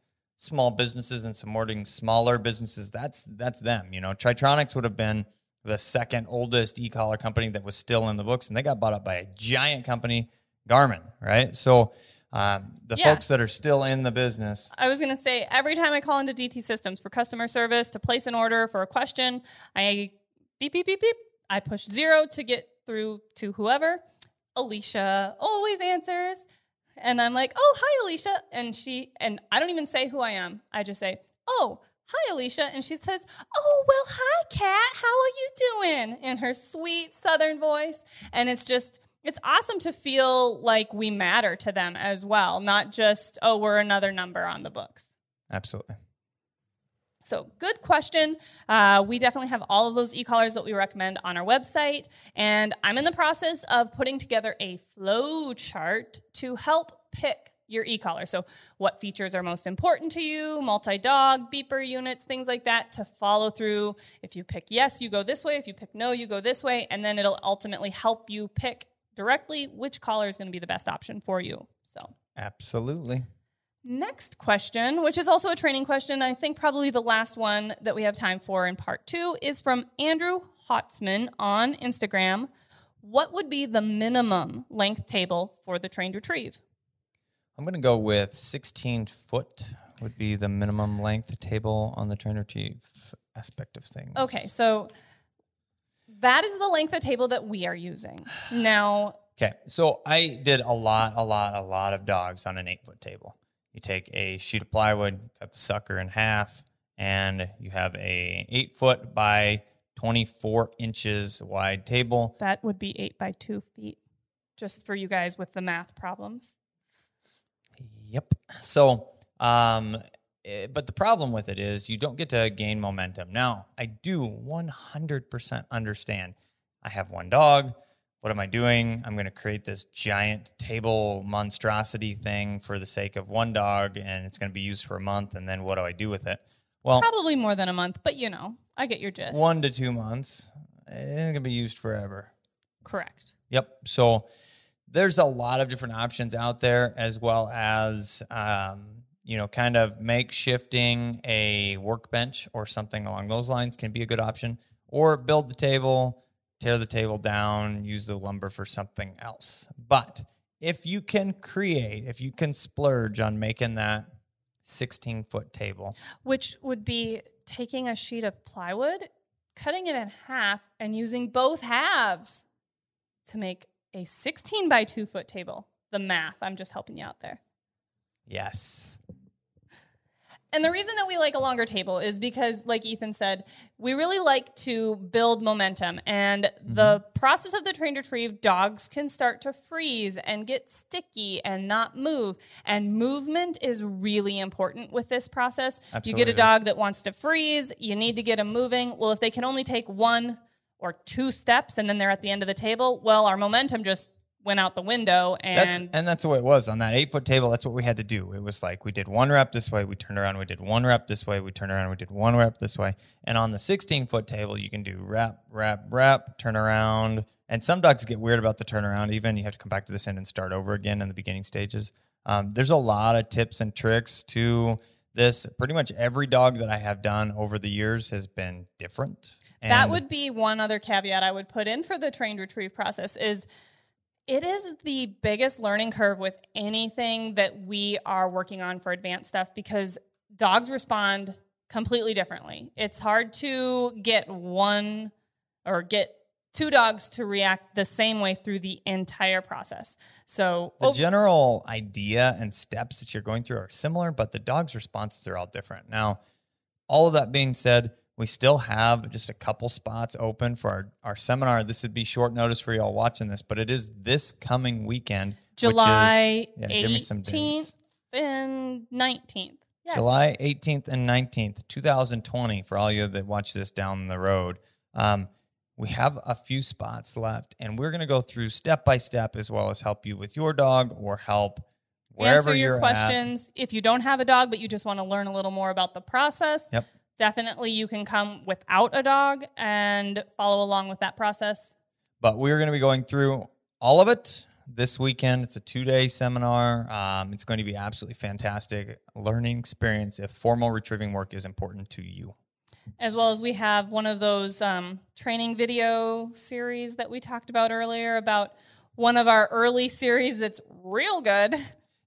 small businesses and supporting smaller businesses, that's that's them. You know, Tritronics would have been the second oldest e-collar company that was still in the books, and they got bought up by a giant company, Garmin, right? So um, the yeah. folks that are still in the business. I was going to say every time I call into DT Systems for customer service to place an order for a question, I beep beep beep beep. I push zero to get through to whoever. Alicia always answers. And I'm like, oh, hi, Alicia. And she, and I don't even say who I am. I just say, oh, hi, Alicia. And she says, oh, well, hi, Kat. How are you doing? In her sweet Southern voice. And it's just, it's awesome to feel like we matter to them as well, not just, oh, we're another number on the books. Absolutely. So, good question. Uh, we definitely have all of those e collars that we recommend on our website. And I'm in the process of putting together a flow chart to help pick your e collar. So, what features are most important to you, multi dog, beeper units, things like that to follow through. If you pick yes, you go this way. If you pick no, you go this way. And then it'll ultimately help you pick directly which collar is going to be the best option for you. So, absolutely. Next question, which is also a training question, I think probably the last one that we have time for in part two, is from Andrew Hotzman on Instagram. What would be the minimum length table for the trained retrieve? I'm going to go with 16 foot would be the minimum length table on the trained retrieve aspect of things. Okay, so that is the length of table that we are using. Now, okay, so I did a lot, a lot, a lot of dogs on an eight foot table. You take a sheet of plywood, cut the sucker in half, and you have a eight foot by 24 inches wide table. That would be eight by two feet, just for you guys with the math problems. Yep. So, um, eh, but the problem with it is you don't get to gain momentum. Now, I do 100% understand. I have one dog what am I doing? I'm going to create this giant table monstrosity thing for the sake of one dog, and it's going to be used for a month. And then what do I do with it? Well, probably more than a month, but you know, I get your gist. One to two months. It's going to be used forever. Correct. Yep. So there's a lot of different options out there, as well as, um, you know, kind of makeshifting a workbench or something along those lines can be a good option, or build the table tear the table down, use the lumber for something else. But if you can create, if you can splurge on making that 16 foot table, which would be taking a sheet of plywood, cutting it in half, and using both halves to make a 16 by 2 foot table. The math, I'm just helping you out there. Yes. And the reason that we like a longer table is because, like Ethan said, we really like to build momentum. And the process of the trained retrieve, dogs can start to freeze and get sticky and not move. And movement is really important with this process. you get a dog that wants to freeze, you need to get them moving. Well, if they can only take one or two steps and then they're at the end of the table, well, our momentum just went out the window That's, and and that's the way it was on that eight foot table. That's what we had to do. It was like we did one rep this way, we turned around, we did one rep this way, we turned around, we did one rep this way. And on the 16 foot table, you can do rep, rep, rep, turn around. And some dogs get weird about the turnaround, even. You have to come back to this end and start over again in the beginning stages. Um, there's a lot of tips and tricks to this. Pretty much every dog that I have done over the years has been different. that would be one other caveat I would put in for the trained retrieve process is it is the biggest learning curve with anything that we are working on for advanced stuff because dogs respond completely differently. It's hard to get one or get two dogs to react the same way through the entire process. So, The ov- general idea and steps that you're going through are similar, but the dog's responses are all different. Now, all of that being said, we still have just a couple spots open for our, our seminar. This would be short notice for y'all watching this, but it is this coming weekend. July is, yeah, give me some 18th and 19th. Yes. July 18th and 19th, 2020, for all you that watch this down the road. Um, we have a few spots left, and we're going to go through step by step as well as help you with your dog or help wherever answer your you're at. questions. If you don't have a dog, but you just want to learn a little more about the process, Yep. Definitely you can come without a dog and follow along with that process. But we're going to be going through all of it this weekend. It's a two day seminar. Um, it's going to be absolutely fantastic learning experience if formal retrieving work is important to you. As well as we have one of those um, training video series that we talked about earlier about one of our early series that's real good.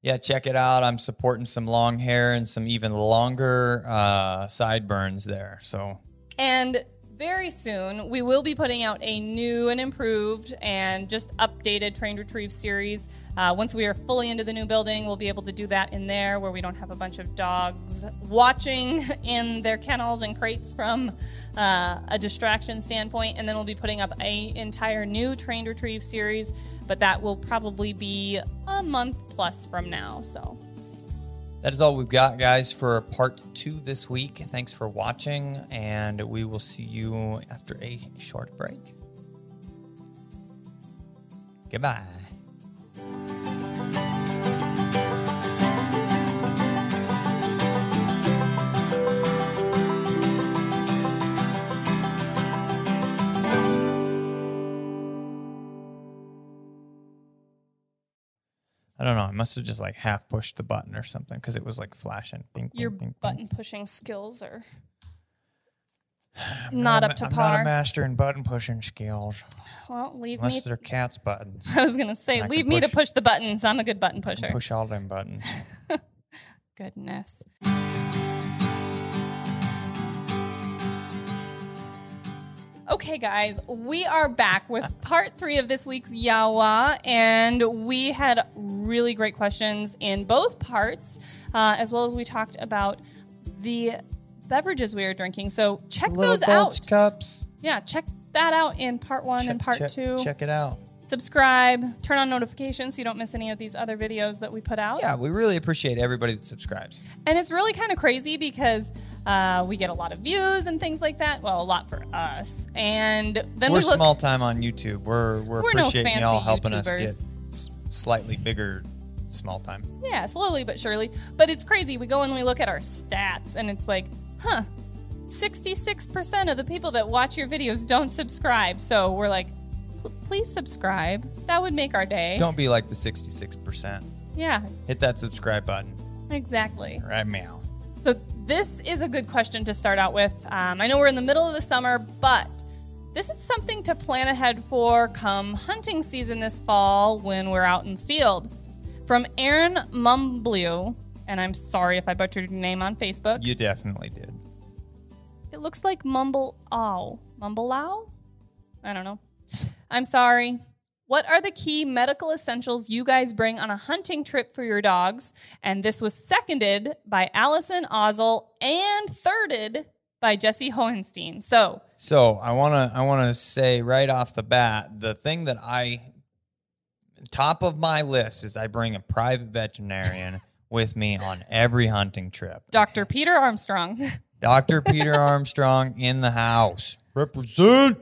Yeah, check it out. I'm supporting some long hair and some even longer uh, sideburns there. So And very soon, we will be putting out a new and improved and just updated trained retrieve series. Uh, once we are fully into the new building, we'll be able to do that in there where we don't have a bunch of dogs watching in their kennels and crates from uh, a distraction standpoint. And then we'll be putting up a entire new trained retrieve series, but that will probably be a month plus from now. So. That is all we've got, guys, for part two this week. Thanks for watching, and we will see you after a short break. Goodbye. Don't know. I must have just like half pushed the button or something because it was like flashing. Bing, Your bing, bing. button pushing skills are not I'm up to I'm par. not a master in button pushing skills Well, leave unless me. they're cat's buttons. I was gonna say, can leave me to push- push the buttons. I'm a good button pusher. Push all them buttons. Goodness. Okay, guys, we are back with part three of this week's Yawa, and we had really great questions in both parts, uh, as well as we talked about the beverages we are drinking. So check those Gulch out. cups. Yeah, check that out in part one and part check, two. Check it out. Subscribe, turn on notifications so you don't miss any of these other videos that we put out. Yeah, we really appreciate everybody that subscribes. And it's really kind of crazy because uh, we get a lot of views and things like that. Well, a lot for us. And then we're we look. small time on YouTube. We're we're, We're no appreciating fancy y'all helping us get YouTubers. s- slightly bigger small time. Yeah, slowly but surely. But it's crazy. We go and we look at our stats, and it's like, huh, 66% of the people that watch your videos don't subscribe. So we're like, "Pl- please subscribe. That would make our day. Don't be like the 66%. Yeah, Hit that subscribe button exactly. right meow. So this is a good question to start out with. Um, I know we're in the middle of the summer, but this is something to plan ahead for come hunting season this fall when we're out in the field. From Aaron Mumbleu, and I'm sorry if I butchered your name on Facebook. You definitely did. It looks like Mumble Ow. Mumble Ow? I don't know. I'm sorry. What are the key medical essentials you guys bring on a hunting trip for your dogs? And this was seconded by Allison Ozel and thirded by Jesse Hohenstein. So, So I wanna I wanna say right off the bat, the thing that I top of my list is I bring a private veterinarian with me on every hunting trip. Dr. Peter Armstrong. Dr. Peter Armstrong in the house. Represent.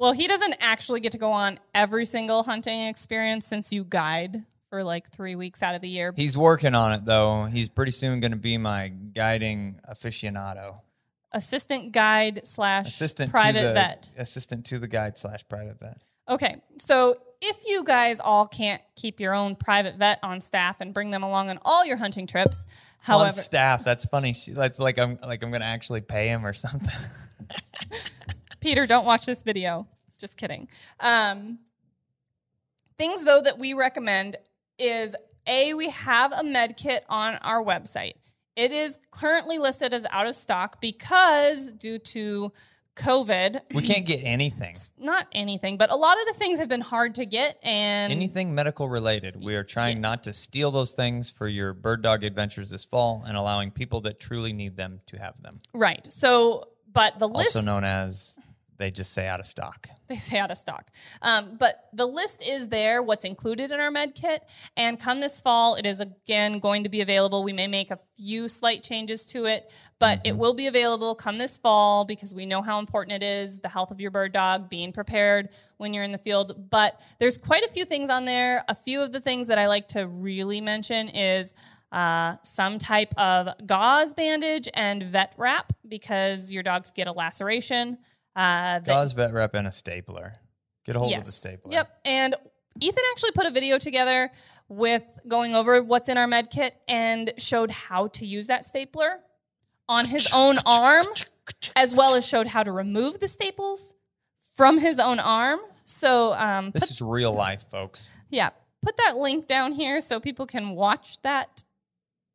Well, he doesn't actually get to go on every single hunting experience since you guide for like three weeks out of the year. He's working on it though. He's pretty soon going to be my guiding aficionado. Assistant guide slash Assistant private the, vet. Assistant to the guide slash private vet. Okay, so if you guys all can't keep your own private vet on staff and bring them along on all your hunting trips, on however, staff. That's funny. She, that's like I'm like I'm gonna actually pay him or something. Peter, don't watch this video. Just kidding. Um, things though that we recommend is a we have a med kit on our website. It is currently listed as out of stock because due to COVID, we can't get anything. not anything, but a lot of the things have been hard to get and Anything medical related. We are trying not to steal those things for your bird dog adventures this fall and allowing people that truly need them to have them. right. So, but the list Also known as they just say out of stock. they say out of stock. Um, but the list is there, what's included in our med kit. And come this fall, it is again going to be available. We may make a few slight changes to it, but it will be available come this fall because we know how important it is the health of your bird dog, being prepared when you're in the field. But there's quite a few things on there. A few of the things that I like to really mention is uh, some type of gauze bandage and vet wrap because your dog could get a laceration. Uh, Gauze vet wrap and a stapler. Get a hold of the stapler. Yep. And Ethan actually put a video together with going over what's in our med kit and showed how to use that stapler on his own arm, as well as showed how to remove the staples from his own arm. So, um, This is real life, folks. yeah, put that link down here so people can watch that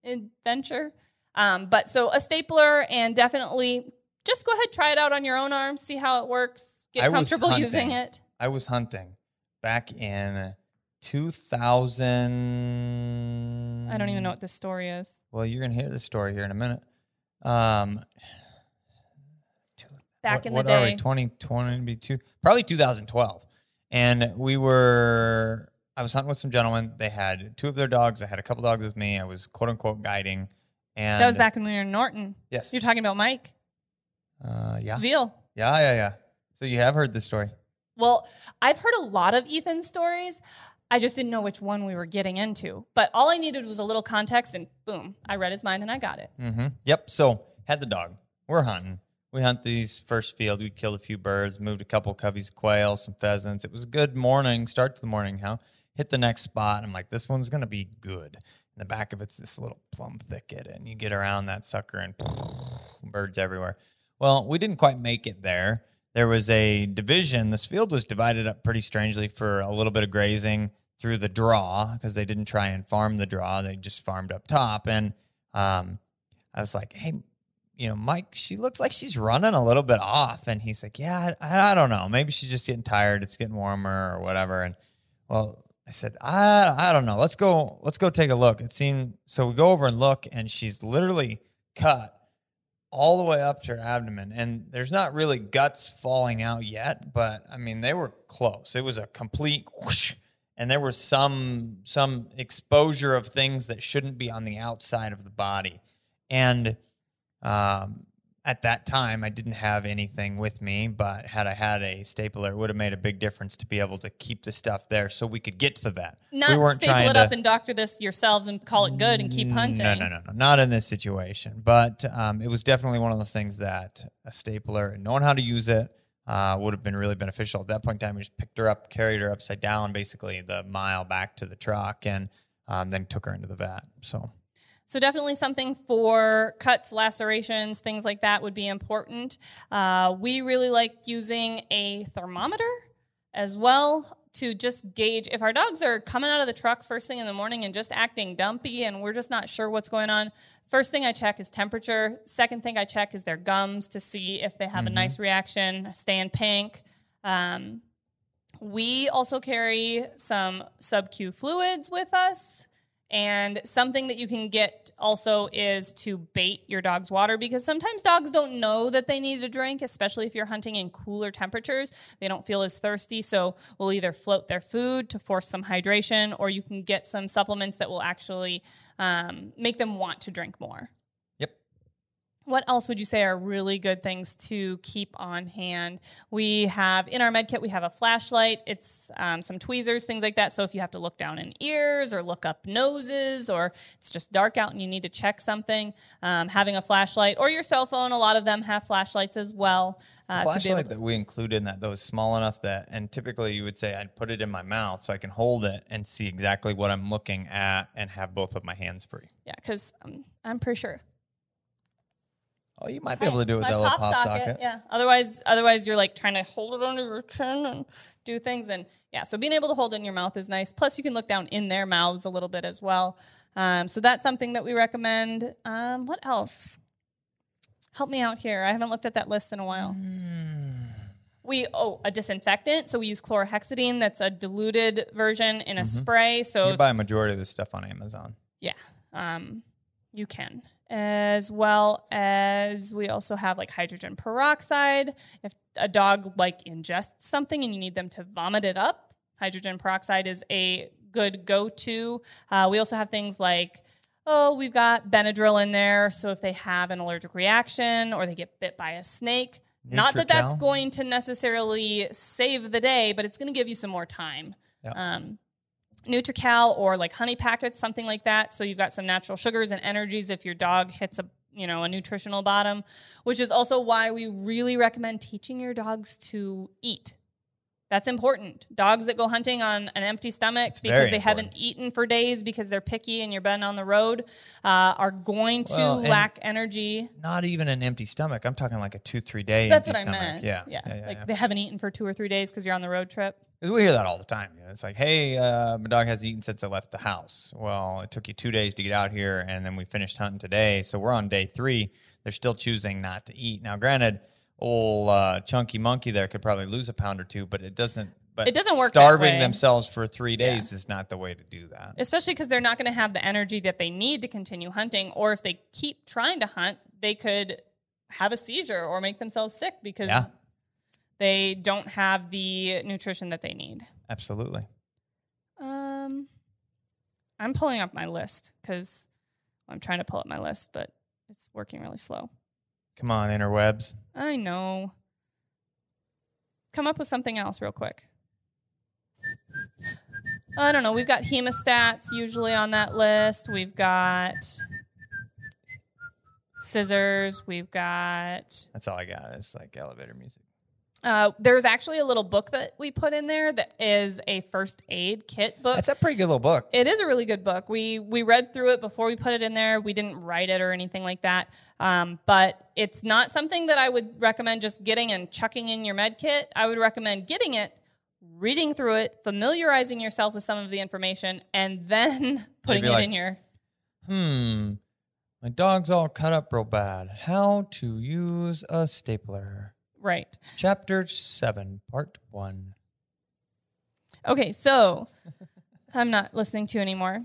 adventure. Um, but so a stapler and definitely just go ahead, try it out on your own arm, see how it works, get I comfortable using it. I was hunting back in 2000. I don't even know what this story is. Well, you're going to hear the story here in a minute. Um, Back what, in the what are we, day. 2020, probably 2012. And we were, I was hunting with some gentlemen. They had two of their dogs. I had a couple dogs with me. I was quote unquote guiding. And That was back when we were in Norton. Yes. You're talking about Mike Uh, yeah. Veal. Yeah, yeah, yeah. So you have heard this story. Well, I've heard a lot of Ethan's stories. I just didn't know which one we were getting into. But all I needed was a little context, and boom, I read his mind and I got it. Mm-hmm. Yep. So had the dog. We're hunting. We hunt these first field. We killed a few birds, moved a couple coveys of quail, some pheasants. It was a good morning, start to the morning. How hit the next spot. I'm like, this one's gonna be good. In the back of it's this little plum thicket, and you get around that sucker and birds everywhere. Well, we didn't quite make it there. There was a division. This field was divided up pretty strangely for a little bit of grazing through the draw because they didn't try and farm the draw. They just farmed up top. And um, I was like, hey, you know, Mike, she looks like she's running a little bit off. And he's like, yeah, I, I don't know. Maybe she's just getting tired. It's getting warmer or whatever. And well, I said, I, I don't know. Let's go, let's go take a look. It seemed, so we go over and look and she's literally cut all the way up to her abdomen. And there's not really guts falling out yet, but I mean, they were close. It was a complete whoosh. And there was some some exposure of things that shouldn't be on the outside of the body. And um, at that time, I didn't have anything with me, but had I had a stapler, it would have made a big difference to be able to keep the stuff there so we could get to the vet. Not we weren't staple it to, up and doctor this yourselves and call it good and keep hunting. no, no, no, no, not in this situation. But um, it was definitely one of those things that a stapler and knowing how to use it uh, would have been really beneficial. At that point in time, we just picked her up, carried her upside down, basically the mile back to the truck, and um, then took her into the vet. So So definitely something for cuts, lacerations, things like that would be important. Uh, we really like using a thermometer as well to just gauge if our dogs are coming out of the truck first thing in the morning and just acting dumpy and we're just not sure what's going on. First thing I check is temperature. Second thing I check is their gums to see if they have a nice reaction, staying pink. Um, We also carry some sub Q fluids with us. And something that you can get also is to bait your dog's water because sometimes dogs don't know that they need a drink, especially if you're hunting in cooler temperatures. They don't feel as thirsty. So we'll either float their food to force some hydration, or you can get some supplements that will actually um, make them want to drink more. What else would you say are really good things to keep on hand? We have in our med kit, we have a flashlight, it's um, some tweezers, things like that. So if you have to look down in ears or look up noses or it's just dark out and you need to check something, um, having a flashlight or your cell phone, a lot of them have flashlights as well. Uh, flashlight that we include in that, that was small enough that, and typically you would say I'd put it in my mouth so I can hold it and see exactly what I'm looking at and have both of my hands free. Yeah, because um, I'm pretty sure You might be able to do it with that little pop, pop socket. socket. Yeah. Otherwise, otherwise you're like trying to hold it under your chin and do things. And yeah, so being able to hold it in your mouth is nice. Plus, you can look down in their mouths a little bit as well. Um, so that's something that we recommend. Um, what else? Help me out here. I haven't looked at that list in a while. Mm. We oh a disinfectant. So we use chlorhexidine. That's a diluted version in a mm-hmm. spray. So you buy a majority of this stuff on Amazon. Yeah, um, you can as well as we also have like hydrogen peroxide. If a dog like ingests something and you need them to vomit it up, hydrogen peroxide is a good go-to. Uh, we also have things like oh, we've got Benadryl in there, so if they have an allergic reaction or they get bit by a snake, not that that's going to necessarily save the day, but it's going to give you some more time. Yep. Um, NutriCal or like honey packets, something like that. So you've got some natural sugars and energies if your dog hits a you know a nutritional bottom, which is also why we really recommend teaching your dogs to eat. That's important. Dogs that go hunting on an empty stomach it's because they important. haven't eaten for days because they're picky and you're been on the road uh, are going to well, lack energy. Not even an empty stomach. I'm talking like a two, three day. That's what I stomach. meant. Yeah. Yeah. yeah, yeah like yeah. they haven't eaten for two or three days because you're on the road trip. We hear that all the time. You know, it's like, hey, uh, my dog hasn't eaten since I left the house. Well, it took you two days to get out here, and then we finished hunting today. So we're on day three. They're still choosing not to eat. Now, granted, old uh, chunky monkey there could probably lose a pound or two, but it doesn't. But it doesn't work. Starving themselves for three days yeah. is not the way to do that. Especially because they're not going to have the energy that they need to continue hunting, or if they keep trying to hunt, they could have a seizure or make themselves sick because yeah. They don't have the nutrition that they need. Absolutely. Um, I'm pulling up my list because I'm trying to pull up my list, but it's working really slow. Come on, interwebs. I know. Come up with something else real quick. I don't know. We've got hemostats usually on that list. We've got scissors. We've got. That's all I got. It's like elevator music. Uh, there's actually a little book that we put in there that is a first aid kit book. That's a pretty good little book. It is a really good book. We we read through it before we put it in there. We didn't write it or anything like that. Um, but it's not something that I would recommend just getting and chucking in your med kit. I would recommend getting it, reading through it, familiarizing yourself with some of the information, and then putting it like, in your. Hmm. My dog's all cut up real bad. How to use a stapler. Right. Chapter 7, Part 1. Okay, so I'm not listening to you anymore.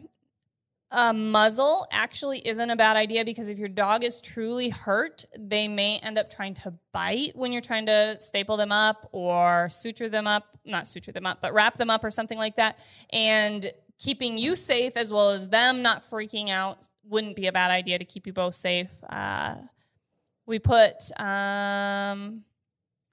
A muzzle actually isn't a bad idea because if your dog is truly hurt, they may end up trying to bite when you're trying to staple them up or suture them up, not suture them up, but wrap them up or something like that. And keeping you safe as well as them not freaking out wouldn't be a bad idea to keep you both safe. Uh, we put um,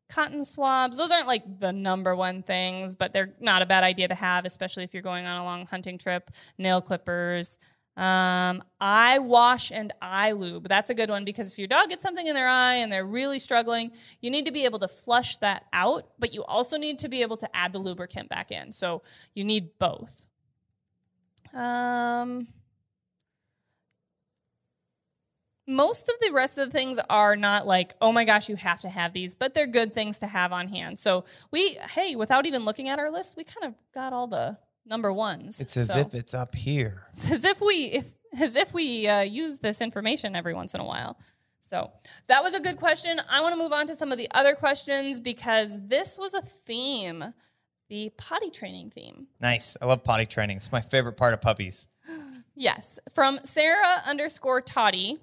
cotton swabs. Those aren't like the number one things but they're not a bad idea to have especially if you're going on a long hunting trip nail clippers. Um, eye wash and eye lube. That's a good one because if your dog gets something in their eye and they're really struggling you need to be able to flush that out but you also need to be able to add the lubricant back in. So you need both. Um, most of the rest of the things are not like, oh my gosh, you have to have these, but they're good things to have on hand. So we, hey, without even looking at our list, we kind of got all the number ones. It's as so, if it's up here. It's as if we, if as if we uh, use this information every once in a while. So that was a good question. I want to move on to some of the other questions because this was a theme the potty training theme. Nice. I love potty training. It's my favorite part of puppies. Yes, from Sarah underscore Toddy.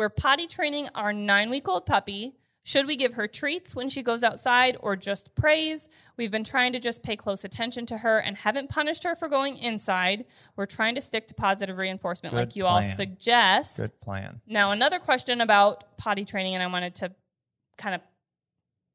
We're potty training our nine week old puppy. Should we give her treats when she goes outside or just praise? We've been trying to just pay close attention to her and haven't punished her for going inside. We're trying to stick to positive reinforcement Good like you all suggest. Good plan. Now, another question about potty training, and I wanted to kind of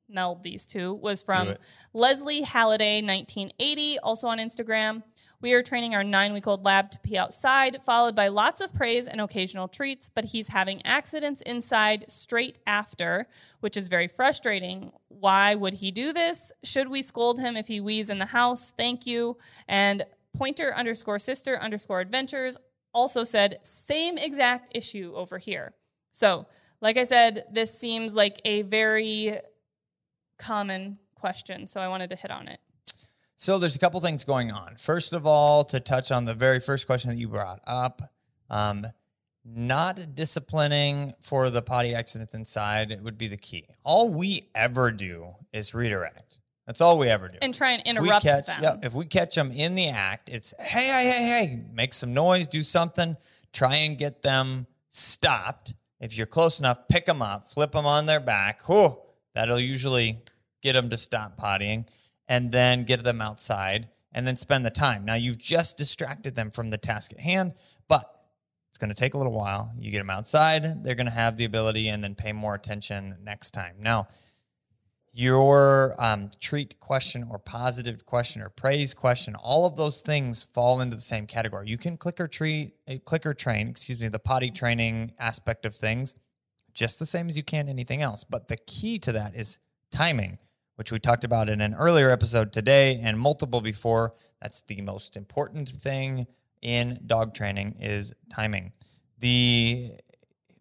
meld these two, was from Leslie Halliday, 1980, also on Instagram. We are training our nine week old lab to pee outside, followed by lots of praise and occasional treats, but he's having accidents inside straight after, which is very frustrating. Why would he do this? Should we scold him if he wheezes in the house? Thank you. And pointer underscore sister underscore adventures also said, same exact issue over here. So, like I said, this seems like a very common question. So I wanted to hit on it. So there's a couple things going on. First of all, to touch on the very first question that you brought up, um, not disciplining for the potty accidents inside would be the key. All we ever do is redirect. That's all we ever do. And try and If interrupt catch, them. yeah, if we catch them in the act, it's hey, hey, hey, hey, make some noise, do something, try and get them stopped. If you're close enough, pick them up, flip them on their back. Whew, that'll usually get them to stop pottying, and then get them outside, and then spend the time. Now you've just distracted them from the task at hand, but it's going to take a little while. You get them outside, they're going to have the ability, and then pay more attention next time. Now your um, treat question or positive question or praise question, all of those things fall into the same category. You can click or treat, uh, click or train, excuse me, the potty training aspect of things, just the same as you can anything else. But the key to that is timing, which we talked about in an earlier episode today and multiple before. That's the most important thing in dog training is timing. The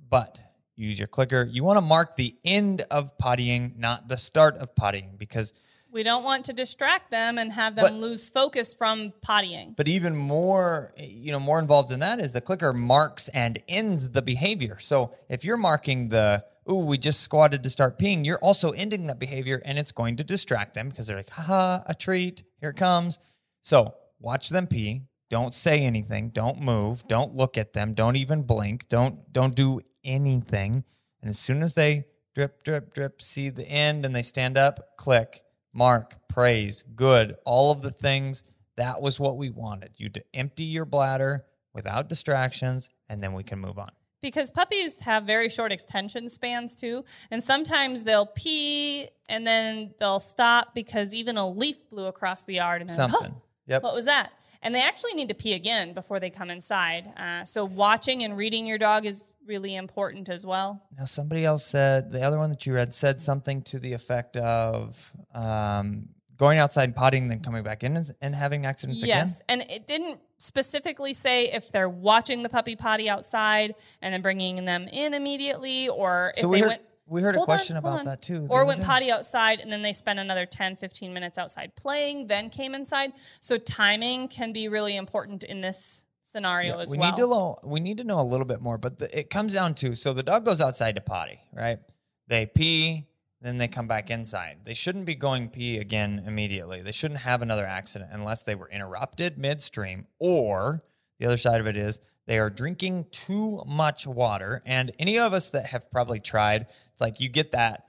but use your clicker. You want to mark the end of pottying, not the start of pottying, because We don't want to distract them and have them But- lose focus from pottying. but even more, you know, more involved in that is the clicker marks and ends the behavior. So if you're marking the ooh, we just squatted to start peeing, you're also ending that behavior and it's going to distract them because they're like, haha, a treat, here it comes. So watch them pee. Don't say anything. Don't move. Don't look at them. Don't even blink. Don't don't do anything. And as soon as they drip, drip, drip, see the end and they stand up, click, mark, praise, good, all of the things. That was what we wanted. You to empty your bladder without distractions, and then we can move on. Because puppies have very short extension spans too. And sometimes they'll pee and then they'll stop because even a leaf blew across the yard and like, Something. "Huh, Yep. What was that? And they actually need to pee again before they come inside. Uh, so watching and reading your dog is really important as well. Now, somebody else said the other one that you read said something to the effect of um, going outside and potting, then coming back in and, and having accidents Yes, again. Yes. And it didn't specifically say if they're watching the puppy potty outside and then bringing them in immediately, or if So we they heard went. we heard a Hold on, question about on. that too. Or went potty outside and then they spent another 10, 15 minutes outside playing, then came inside. So timing can be really important in this scenario as we well. need to know we need to know a little bit more, but the, it comes down to so the dog goes outside to potty, right? They pee, then they come back inside. They shouldn't be going pee again immediately. They shouldn't have another accident unless they were interrupted midstream, or the other side of it is they are drinking too much water. And any of us that have probably tried, it's like you get that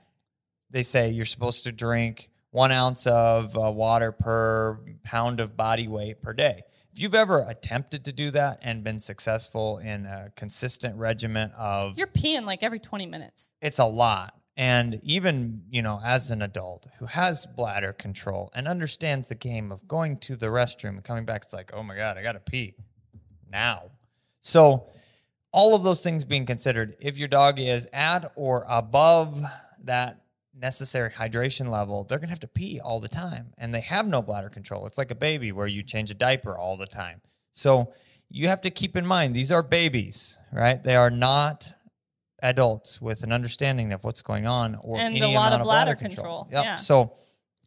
they say you're supposed to drink one ounce of uh, water per pound of body weight per day. If you've ever attempted to do that and been successful in a consistent regimen of, You're peeing like every 20 minutes. it's a lot. And even, you know, as an adult who has bladder control and understands the game of going to the restroom and coming back, it's like, oh my God, I got to pee now. So, all of those things being considered, if your dog is at or above that necessary hydration level, they're going to have to pee all the time and they have no bladder control. It's like a baby where you change a diaper all the time. So, you have to keep in mind these are babies, right? They are not adults with an understanding of what's going on or And any a lot amount of bladder control. Yep. Yeah. So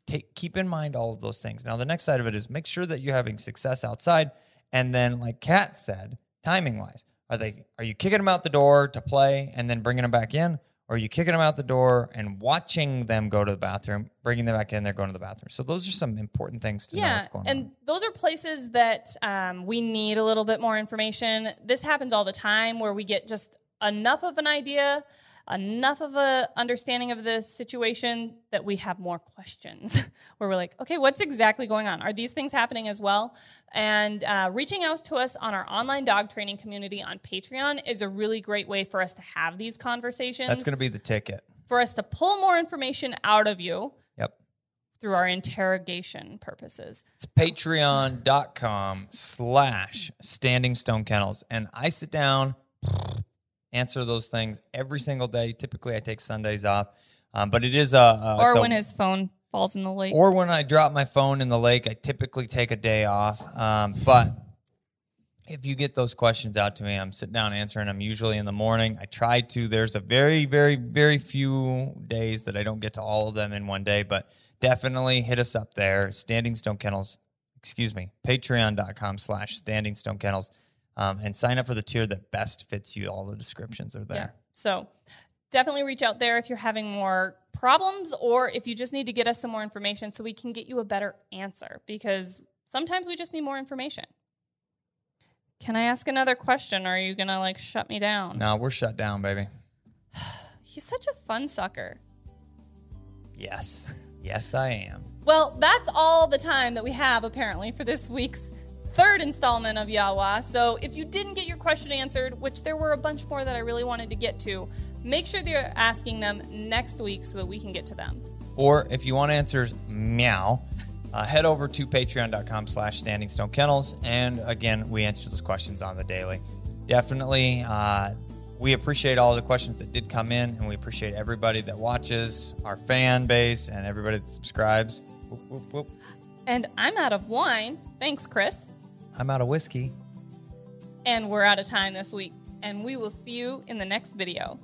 take, keep in mind all of those things. Now, the next side of it is make sure that you're having success outside. And then, like Kat said, timing wise, are they are you kicking them out the door to play and then bringing them back in, or are you kicking them out the door and watching them go to the bathroom, bringing them back in, they're going to the bathroom. So those are some important things to know Yeah, what's going and on. those are places that um, we need a little bit more information. This happens all the time where we get just enough of an idea, enough of a understanding of the situation that we have more questions. where we're like, okay, what's exactly going on? Are these things happening as well? And uh, reaching out to us on our online dog training community on Patreon is a really great way for us to have these conversations. That's going to be the ticket. for us to pull more information out of you Yep. through our interrogation purposes. It's patreon.com slash standing stone kennels. And I sit down, answer those things every single day. Typically, I take Sundays off. Um, but it is a, a or a- when his phone falls in the lake. or when I drop my phone in the lake, I typically take a day off. Um, but if you get those questions out to me, I'm sitting down answering them usually in the morning. I try to. There's a very, very, very few days that I don't get to all of them in one day, but definitely hit us up there. Standing Stone Kennels, excuse me, patreon.com slash standing stone kennels. Um, and sign up for the tier that best fits you. All the descriptions are there. yeah. So definitely reach out there if you're having more problems or if you just need to get us some more information so we can get you a better answer because sometimes we just need more information. Can I ask another question or are you going to like shut me down? No, we're shut down, baby. He's such a fun sucker. Yes. Yes, I am. Well, that's all the time that we have apparently for this week's third installment of Yawa. So if you didn't get your question answered, which there were a bunch more that I really wanted to get to, make sure that you're asking them next week so that we can get to them. Or if you want answers, meow, uh, head over to patreon.com slash standing stone kennels. And again, we answer those questions on the daily. Definitely, uh, we appreciate all the questions that did come in, and we appreciate everybody that watches, our fan base, and everybody that subscribes. Whoop, whoop, whoop. And I'm out of wine. Thanks, Chris. I'm out of whiskey. And we're out of time this week. And we will see you in the next video.